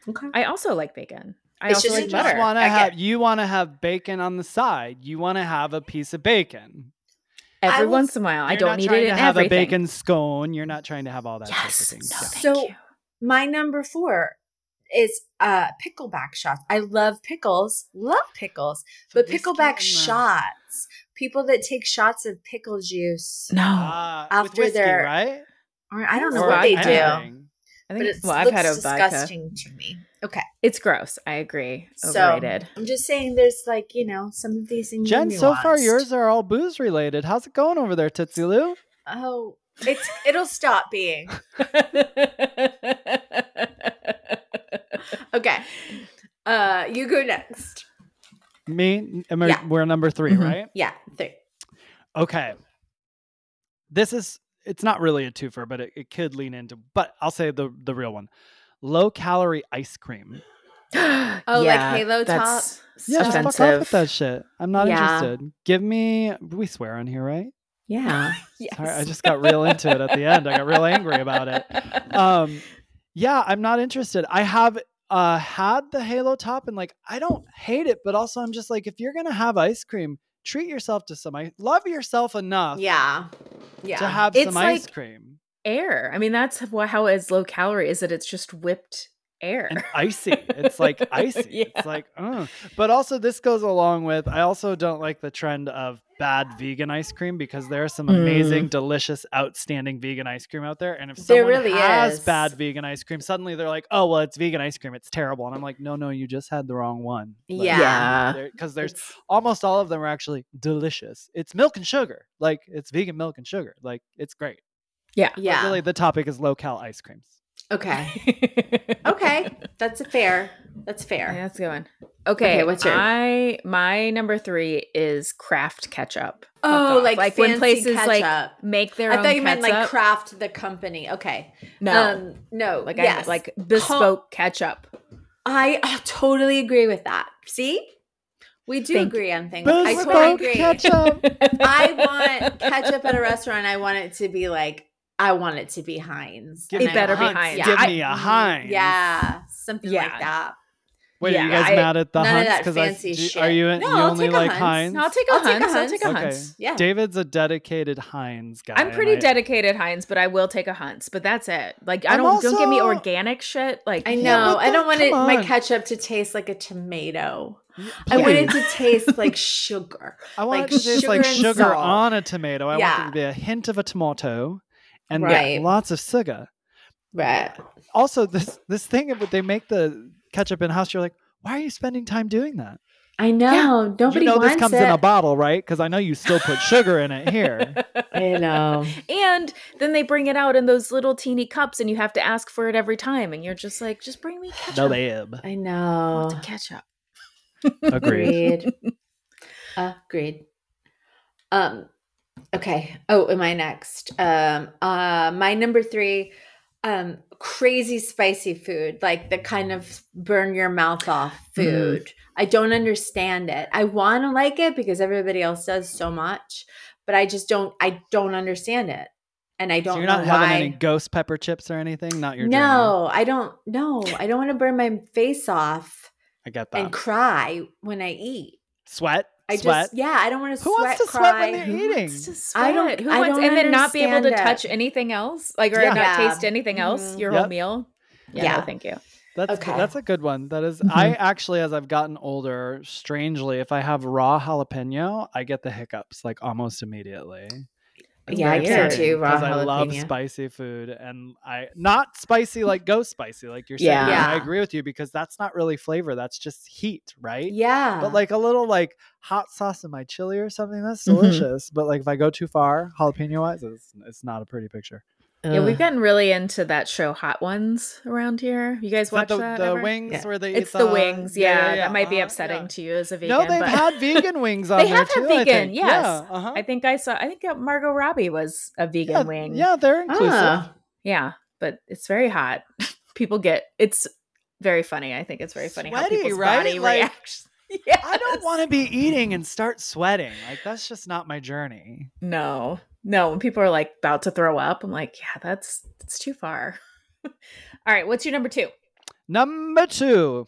Okay. I also like bacon. I It's also just- like butter. want to have you want to have bacon on the side. You want to have a piece of bacon. I Every will once in a while. I You're don't need trying it to have everything. a bacon scone. You're not trying to have all that type of Yes. thing. No, Yeah. thank So- you. My number four is uh pickleback shots. I love pickles, love pickles, but Whiskey pickleback uh, shots. People that take shots of pickle juice, No. With After whiskey, they're- right? or I don't know Or what they do, anything. I but think it well, I've looks had a vodka. disgusting to me. Okay, It's gross. I agree. so I'm just saying, there's like you know some of these things. Jen, so far yours are all booze related. How's it going over there, Tootsie Lou? Oh, it's it'll stop being okay. Uh, you go next. Me, and we're, Yeah. we're number 3 Mhm. right? Yeah, three. Okay. This is it's not really a twofer, but it, it could lean into. But I'll say the the real one: low calorie ice cream. Oh, like Halo that's Top Yeah, just fuck off with that shit. I'm not Yeah. interested. Give me. We swear on here, right? Yeah. Sorry, I just got real into it at the end. I got real angry about it. Um, yeah, I'm not interested. I have uh had the Halo top, and like I don't hate it, but also I'm just like, if you're gonna have ice cream, treat yourself to some. ice. Love yourself enough Yeah. Yeah. to have It's some ice cream. Air. I mean, that's how it's low calorie is that it's just whipped air. and icy. It's like icy. Yeah. It's like, uh. but also this goes along with. I also don't like the trend of bad vegan ice cream because there are some amazing, delicious, outstanding vegan ice cream out there. And if someone really has is. bad vegan ice cream, suddenly they're like, "Oh, well, it's vegan ice cream. It's terrible." And I'm like, "No, no, you just had the wrong one." Yeah. because there's It's- almost all of them are actually delicious. It's milk and sugar, like it's vegan milk and sugar, like it's great. Yeah. But yeah. really, the topic is low cal ice creams. Okay. Okay. That's a fair. That's fair. Yeah, that's going. Okay, Okay, what's your? I my number three is craft ketchup. Oh, off. like, like when fancy places like ketchup. make their I own thought you meant like craft the company. Okay. no, Um, no. like yes. I like bespoke ketchup. I uh, totally agree with that. See? We do Thank agree on things. I totally agree. ketchup. I want ketchup at a restaurant. I want it to be like I want it to be Heinz. Give It me I a better be Heinz. Heinz. Give I- me a Heinz. Yeah, something Yeah. like that. Wait, are you guys I- mad at the none of Hunts? that Because fancy I do- shit. are you No, you I'll only take a like Heinz. Heinz? No, I'll take a I'll take a Heinz. I'll take a okay. Heinz. Yeah. David's a dedicated Heinz guy. I'm pretty I- dedicated Heinz, but I will take a Hunts. But that's it. Like I I'm don't don't give me organic shit. Like I know. but I don't want it, come my ketchup to taste like a tomato. I want it to taste like sugar. I want like it to taste like sugar and sugar salt. on a tomato. I want it to be a hint of a tomato and Right. lots of sugar. Right. Also, this this thing of they make the ketchup in house. You're like, why are you spending time doing that? I know. Nobody you know wants this comes it. in a bottle, right? Because I know you still put sugar in it here. I know. and then they bring it out in those little teeny cups, and you have to ask for it every time, and you're just like, just bring me ketchup. no, babe. I I know. want ketchup. Agreed. Agreed. Agreed. Um. Okay. Oh, am I next? Um. Uh. My number three. Um. Crazy spicy food, like the kind of burn your mouth off food. I don't understand it. I want to like it because everybody else does so much, but I just don't. I don't understand it, and I don't so you're not why. having any ghost pepper chips or anything? Not your journey? no, I don't. No, I don't want to burn my face off I get that. and cry when I eat. Sweat? I Sweat. just yeah, I don't want to Who sweat. wants to cry. sweat when they're Who eating? wants to sweat? I don't- Who I wants, don't and then not be able to understand touch anything else, like or Yeah. not Yeah. taste anything else. Mhm. Your Yep. whole meal. Yeah, Yeah. no, thank you. That's Okay. that's a good one. That is- Mhm. I actually, as I've gotten older, strangely, if I have raw jalapeno, I get the hiccups like almost immediately. Yeah, I can too, because I love spicy food, and I not spicy like ghost spicy, like you're saying. Yeah. and I agree with you because that's not really flavor. That's just heat, right? Yeah, But like a little like hot sauce in my chili or something, that's Mhm. delicious. But like if I go too far, jalapeno wise, it's, it's not a pretty picture. Yeah, we've gotten really into that show Hot Ones around here. You guys Is that watch the, that? the wings Yeah. where they It's eat the wings. Yeah, that might be uh-huh, upsetting yeah. to you as a vegan. No, they've but had vegan wings on They there have had too. Vegan, yes. Yeah, uh-huh. I think I saw. I think uh, Margot Robbie was a vegan yeah, wing. Yeah, they're inclusive. Ah. yeah, but it's very hot. People get it's very funny. I think it's very funny how Sweaty, people's right? body Like, reacts. Yes. I don't want to be eating and start sweating. Like that's just not my journey. No, no. When people are like about to throw up, I'm like, yeah, that's that's too far. All right, what's your number two? Number two,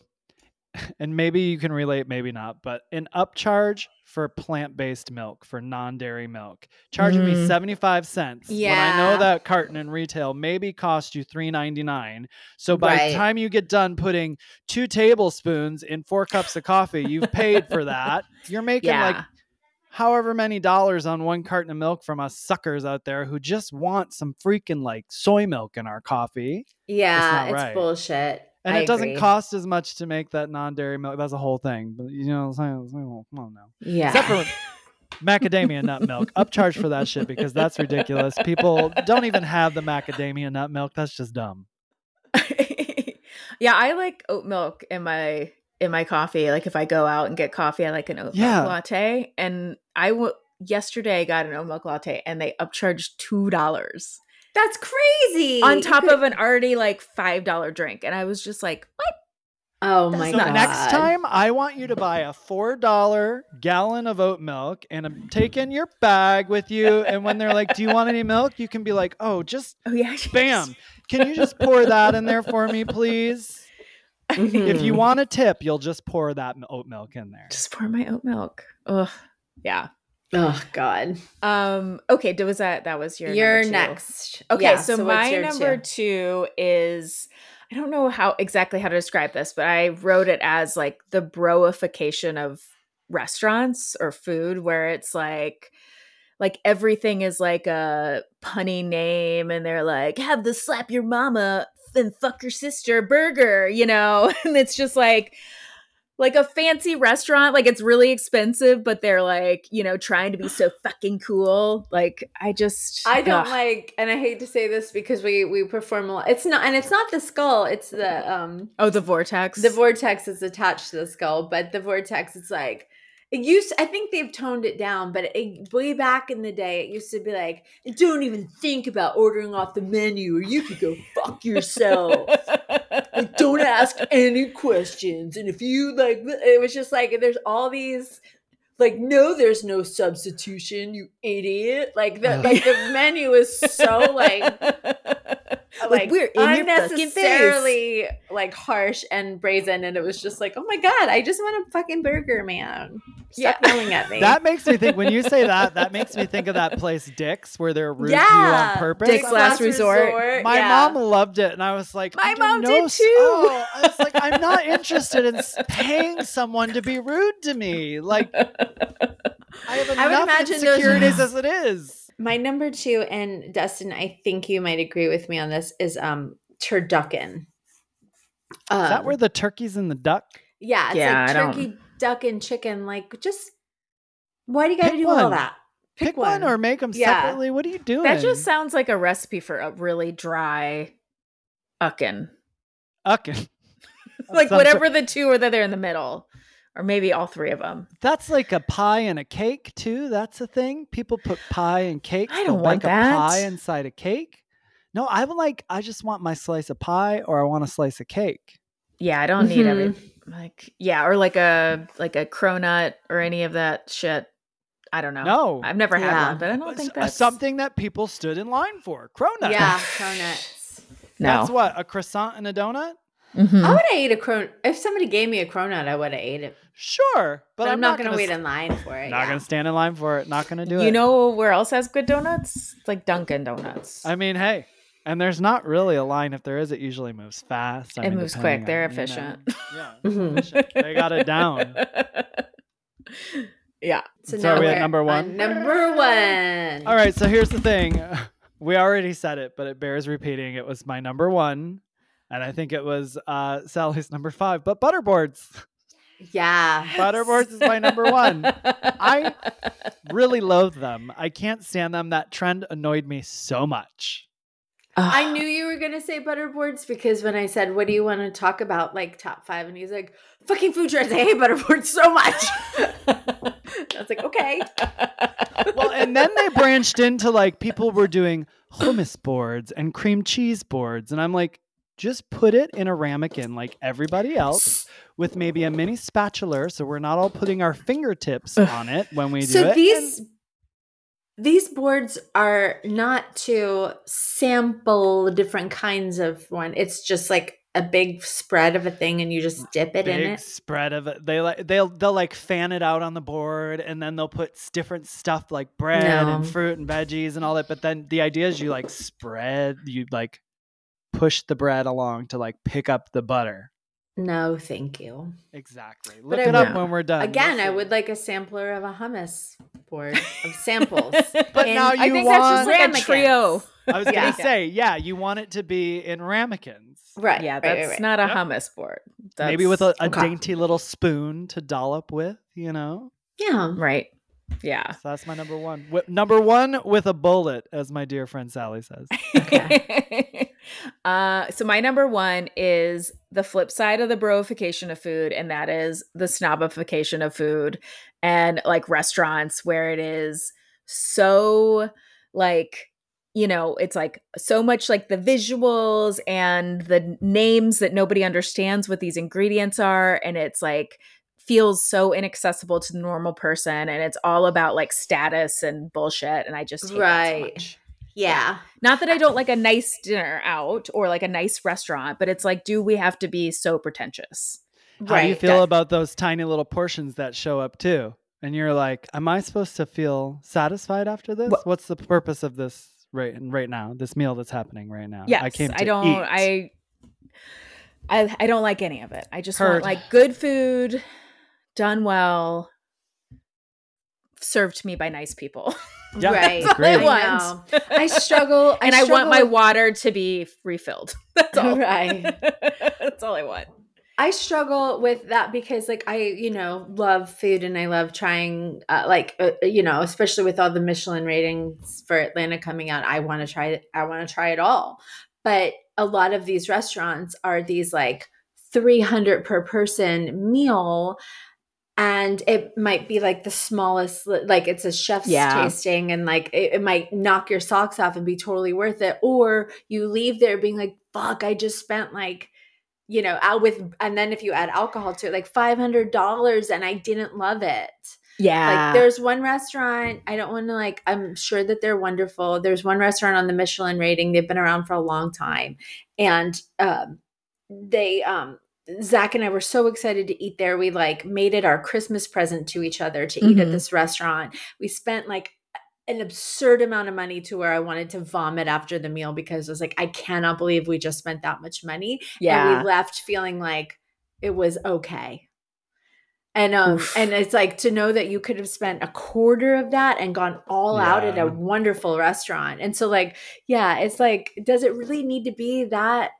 and maybe you can relate, maybe not, but an upcharge for plant-based milk for non-dairy milk, charging me Mm. seventy-five cents. When I know that carton in retail maybe cost you three ninety-nine. So by Right. the time you get done putting two tablespoons in four cups of coffee, you've paid for that. You're making Yeah. like however many dollars on one carton of milk from us suckers out there who just want some freaking like soy milk in our coffee. Yeah, it's right. bullshit. And I it doesn't cost as much to make that non-dairy milk. That's a whole thing. But you know what I'm saying? Well, Come on now. Yeah. Except for macadamia nut milk. Upcharge for that shit because that's ridiculous. People don't even have the macadamia nut milk. That's just dumb. yeah, I like oat milk in my in my coffee. Like if I go out and get coffee, I like an oat Yeah. milk latte. And I w- yesterday got an oat milk latte, and they upcharged two dollars That's crazy. on top of an already like five dollar drink. And I was just like, what? Oh That's my So god. next time, I want you to buy a four dollar gallon of oat milk and um, take in your bag with you. And when they're like, "Do you want any milk?" you can be like, "Oh, just Oh yeah, bam! Can you just pour that in there for me, please?" If Mhm. you want a tip, you'll just pour that oat milk in there. just pour my oat milk. Ugh, yeah. Oh god. Um. Okay. d- Was that that was your You're two? next. Okay, Yeah, so, what's my your number two? is I don't know how exactly how to describe this, but I wrote it as like the broification of restaurants or food where it's like like everything is like a punny name and they're like have the slap your mama and fuck your sister burger, you know? And it's just like like a fancy restaurant, like it's really expensive, but they're like, you know, trying to be so fucking cool. Like I just I don't ugh. like, and I hate to say this because we we perform a lot. It's not, and it's not the skull. It's the um Oh, the vortex. the vortex is attached to the skull, but the vortex is like it used. I think they've toned it down, but it, way back in the day, it used to be like, "Don't even think about ordering off the menu, or you could go fuck yourself." like, don't ask any questions, and if you like, it was just like there's all these. Like no, there's no substitution, you idiot! Like the Ugh. like the menu is so like like, we're in your fucking face. unnecessarily like harsh and brazen and it was just like oh my god i just want a fucking burger man stop Yeah. yelling at me That makes me think when you say that, that makes me think of that place Dick's where they're rude to you on purpose. Dick's Last Resort. My yeah. mom loved it, and I was like, My mom no did too." Oh, I was like, I'm not interested in paying someone to be rude to me. Like, I have I would enough imagine those- insecurities as it is. My number two and dustin i think you might agree with me on this is um turducken um, Is that where the turkeys and the duck? yeah it's Yeah, I like don't- turkey duck and chicken like just why do you gotta Pick do all that Pick, one. or make them Yeah. separately. What are you doing? that just sounds like a recipe for a really dry uckin. Uckin. Like whatever sort- the two are that they're in the middle. Or maybe all three of them. That's like a pie and a cake too. That's a thing. People put pie and cake. I don't want like that. a pie inside a cake. No, I would like. I just want my slice of pie, or I want a slice of cake. Yeah, I don't need every Mm-hmm. like yeah, or like a like a cronut or any of that shit. I don't know. No, I've never had one, but I don't It's think that's something that people stood in line for. Cronut. yeah cronuts. No. That's what a croissant and a donut. Mhm. I would have ate a cron. If somebody gave me a cronut, I would have ate it. Sure, But, but, I'm, not, gonna, gonna wait s- in line for it. Not yeah. gonna stand in line for it. Not gonna do it. You know where else has good donuts? It's like Dunkin' Donuts. I mean, hey, and there's not really a line. If there is, it usually moves fast. I It mean, moves quick. They're on, you know. efficient. Yeah, Mhm. efficient. they got it down. yeah. So, So are we at we're number on one? Number one. All right, so here's the thing. We already said it, but it bears repeating. It was my number one, and I think it was uh, Sally's number five. But butterboards, Yeah. butterboards is my number one. I really loathe them. I can't stand them. That trend annoyed me so much. I knew you were gonna say butterboards because when I said, "What do you want to talk about?" like top five, and he's like, "Fucking food trends." I hate butterboards so much. I was like, "Okay." Well, and then they branched into like people were doing hummus boards and cream cheese boards, and I'm like, just put it in a ramekin like everybody else, with maybe a mini spatula, so we're not all putting our fingertips on it when we do it. so it. these these boards are not to sample different kinds of one. It's just like a big spread of a thing, and you just dip it big in it. spread of it. They like they'll they'll like fan it out on the board, and then they'll put different stuff like bread and fruit and veggies and all that. But then the idea is you like spread, you like push the bread along to like pick up the butter. No, thank you. Exactly. But Look I it up would- when we're done. Again, I would like a sampler of a hummus board of samples. But in- now I you think that's just want- like a trio. I was Yeah. gonna say, yeah, you want it to be in ramekins. Right. Yeah, that's right, right. not a Yep. hummus board. Maybe with a, a Okay. dainty little spoon to dollop with, you know. Yeah. right. Yeah. So that's my number one. Wi- number one with a bullet, as my dear friend Sally says. uh, so my number one is the flip side of the broification of food, and that is the snobification of food and like restaurants where it is so like you know it's like so much like the visuals and the names that nobody understands what these ingredients are and it's like feels so inaccessible to the normal person and it's all about like status and bullshit and i just so Right. much. Yeah. Not that I don't like a nice dinner out or like a nice restaurant, but it's like, do we have to be so pretentious? How do you feel That- about those tiny little portions that show up too? And you're like, am I supposed to feel satisfied after this? Wha- What's the purpose of this right right now? This meal that's happening right now. Yes, I came to don't. eat. I, I, I don't like any of it. I just Heard. want like good food, done well, served to me by nice people. Yeah, right. That's all I want. know. I struggle. and I, want my water to be refilled. That's all. Right. That's all I want. I struggle with that because, like, I, you know, love food and I love trying, uh, like, uh, you know, especially with all the Michelin ratings for Atlanta coming out. I want to try it. I want to try it all. But a lot of these restaurants are these like 300 per person meal. And it might be like the smallest, like it's a chef's Yeah. tasting, and like it, it might knock your socks off and be totally worth it. Or you leave there being like, fuck, I just spent like you know, out with, and then if you add alcohol to it, like five hundred dollars, and I didn't love it. Yeah. Like, there's one restaurant. I don't want to like. I'm sure that they're wonderful. There's one restaurant on the Michelin rating. They've been around for a long time, and um, they, um, Zach and I were so excited to eat there. We like made it our Christmas present to each other to eat at Mhm. this restaurant. We spent like an absurd amount of money to where I wanted to vomit after the meal because I was like, I cannot believe we just spent that much money. yeah. And we left feeling like it was okay. And um Oof. and it's like to know that you could have spent a quarter of that and gone all out at a wonderful restaurant. And so like, yeah, it's like, does it really need to be that?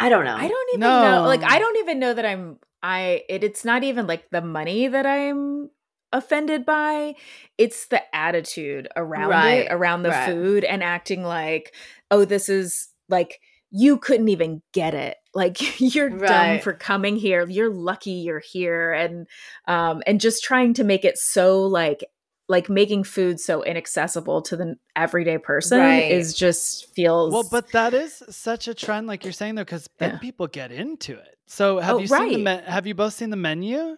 I don't know. I don't even know. Like I don't even know that I'm I it, it's not even like the money that I'm offended by. It's the attitude around Right, it, around the right. food and acting like, "Oh, this is like you couldn't even get it. Like you're dumb for coming here. You're lucky you're here." And um and just trying to make it so like like making food so inaccessible to the everyday person Right. is just feels Well, but that is such a trend, like you're saying, though, because then Yeah. people get into it. So have Oh, you seen the me- have you both seen the menu?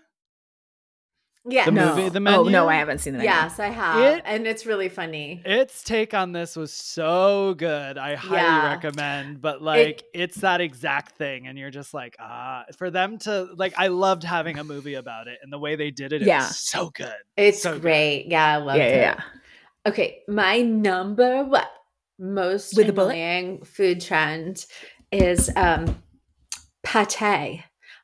Yeah. The no. movie, The Oh no, I haven't seen the menu. Yes, I have. It- and it's really funny. Its take on this was so good. I highly Yeah. recommend. But like, it's that exact thing, and you're just like, ah, for them to like. I loved having a movie about it, and the way they did it, it Yeah. was so good. It's So good. great. Yeah, I love yeah, it. yeah, yeah. Okay, my number what most With a bullet? annoying food trend is um pate.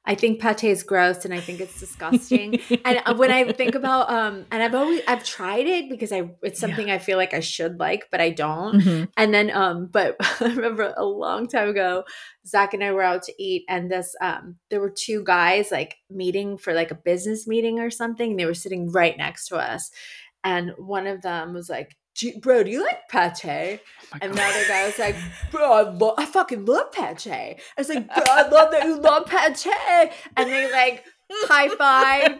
I think pate is gross and I think it's disgusting. and uh, when I think about um and I've always I've tried it because I it's Yeah. something I feel like I should like, but I don't. Mhm. And then um but I remember a long time ago, Zach and I were out to eat and this um there were two guys like meeting for like a business meeting or something. And they were sitting right next to us. And one of them was like, "Gee, bro, do you like pate? Oh And God. the other guy was like, bro, I, lo- I fucking love pate. I was like, bro, I love that you love pate. And they like high five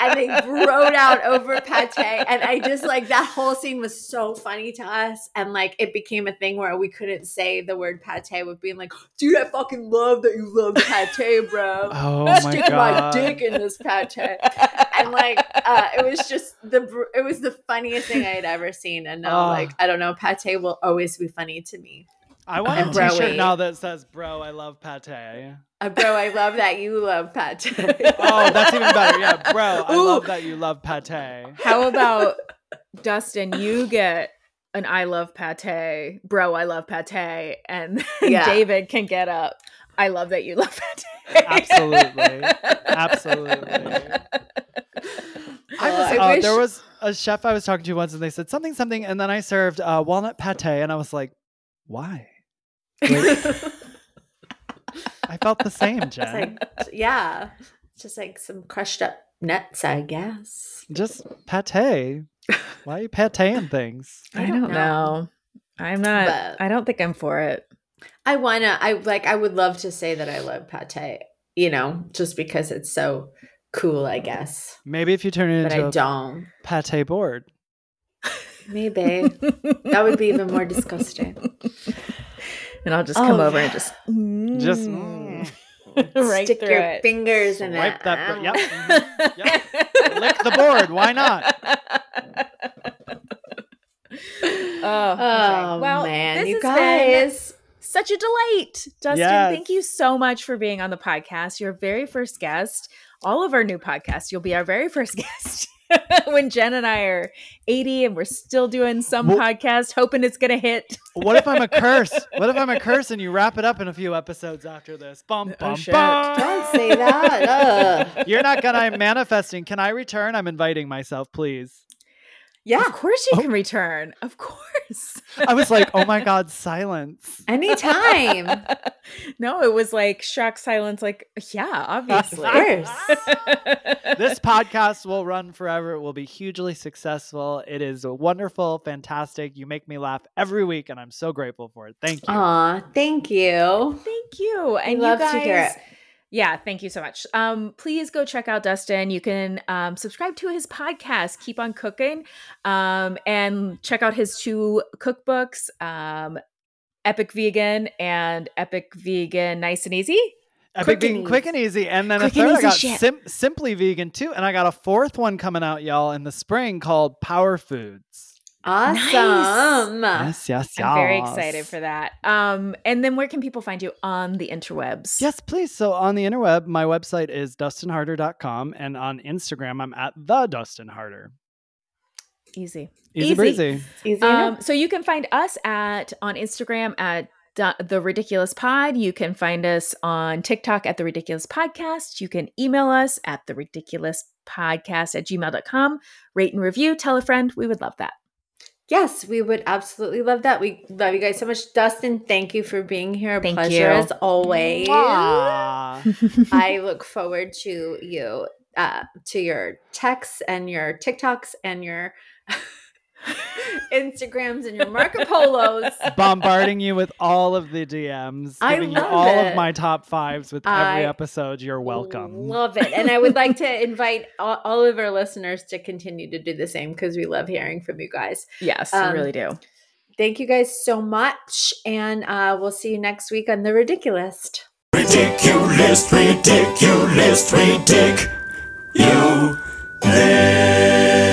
and they rode out over pate. And i just like that whole scene was so funny to us. And like it became a thing where we couldn't say the word pate with being like dude i fucking love that you love pate bro? Oh my stick god! my dick in this pate. And like uh it was just the it was the funniest thing i had ever seen. And now Oh. like i don't know pate will always be funny to me I want And a T-shirt broy. now that says "Bro, I love pate." uh, bro i love that you love pate Oh, that's even better. Yeah, bro, I Ooh. love that you love pate. How about Dustin? You get an I love pate, bro. I love pate, and Yeah. David can get up. I love that you love pate. Absolutely. Absolutely. I was, I uh, wish- there was a chef I was talking to once, and they said something, something, and then I served uh, walnut pate, and I was like, "Why?" Like, I felt the same, It's Jen. like, yeah, just like some crushed up nuts, I guess. Just pate. Why are you pateing things? I I don't don't know. know. I'm not. But- I don't think I'm for it. I wanna, I like, I would love to say that I love pate, you know, just because it's so cool, I guess. Maybe if you turn it But into I a don't. pate board. Maybe that would be even more disgusting. and I'll just come Oh, over and yeah. just Just mm, mm, right Stick your it. fingers in Swipe it. that br- yep. Um, mhm, Lick the board. Why not? Oh, okay. Oh well, man, this you has been guys. such a delight. Dustin, Yes. thank you so much for being on the podcast. Your very first guest. All of our new podcasts, you'll be our very first guest. when Jen and I are 80 and we're still doing some Well- podcast, hoping it's going to hit. What if I'm a curse? What if I'm a curse and you wrap it up in a few episodes after this? Bum, Oh, bum, shit. bum. Don't say that. Ugh. You're not gonna. I'm manifesting. Can I return? I'm inviting myself, please. Yeah, Of course you Oh. can return. Of course. I was like, oh my god, silence. anytime. no, it was like shock silence, like, yeah, obviously. Of course. This podcast will run forever. It will be hugely successful. It is wonderful, fantastic. You make me laugh every week, and I'm so grateful for it. Thank you. Aw, thank you. Thank you. I And love you guys, to hear it. Yeah, thank you so much. Um, please go check out Dustin. You can um, subscribe to his podcast, Keep on Cookin', um, and check out his two cookbooks, um, Epic Vegan and Epic Vegan Nice and Easy. Epic quick and vegan, quick and easy, and then Quick a third I got sim- simply vegan too, and I got a fourth one coming out, y'all, in the spring called Power Foods. Awesome. Yes, yes, yes. I'm very excited for that. Um, and then where can people find you on the interwebs? Yes, please. So on the interweb, my website is dustinharder.com, and on Instagram, I'm at the Dustin Harder. Easy. Easy, Easy. breezy. Easy Um, so you can find us at on Instagram at the, the ridiculist pod. You can find us on TikTok at the ridiculist podcast. You can email us at the ridiculist podcast at gmail.com. Rate and review, tell a friend. We would love that. Yes, we would absolutely love that. We love you guys so much. Dustin, thank you for being here. Thank pleasure you. as always. I look forward to you, uh, to your texts and your TikToks and your Instagrams and your Marco Polos. Bombarding you with all of the DMs, I giving you love all it. of my top fives with every I episode. You're welcome. Love it. And I would like to invite all, all of our listeners to continue to do the same because we love hearing from you guys. yes, Um, we really do. Thank you guys so much. And uh, we'll see you next week on The Ridiculist. Ridiculous, ridiculous, ridic. You. This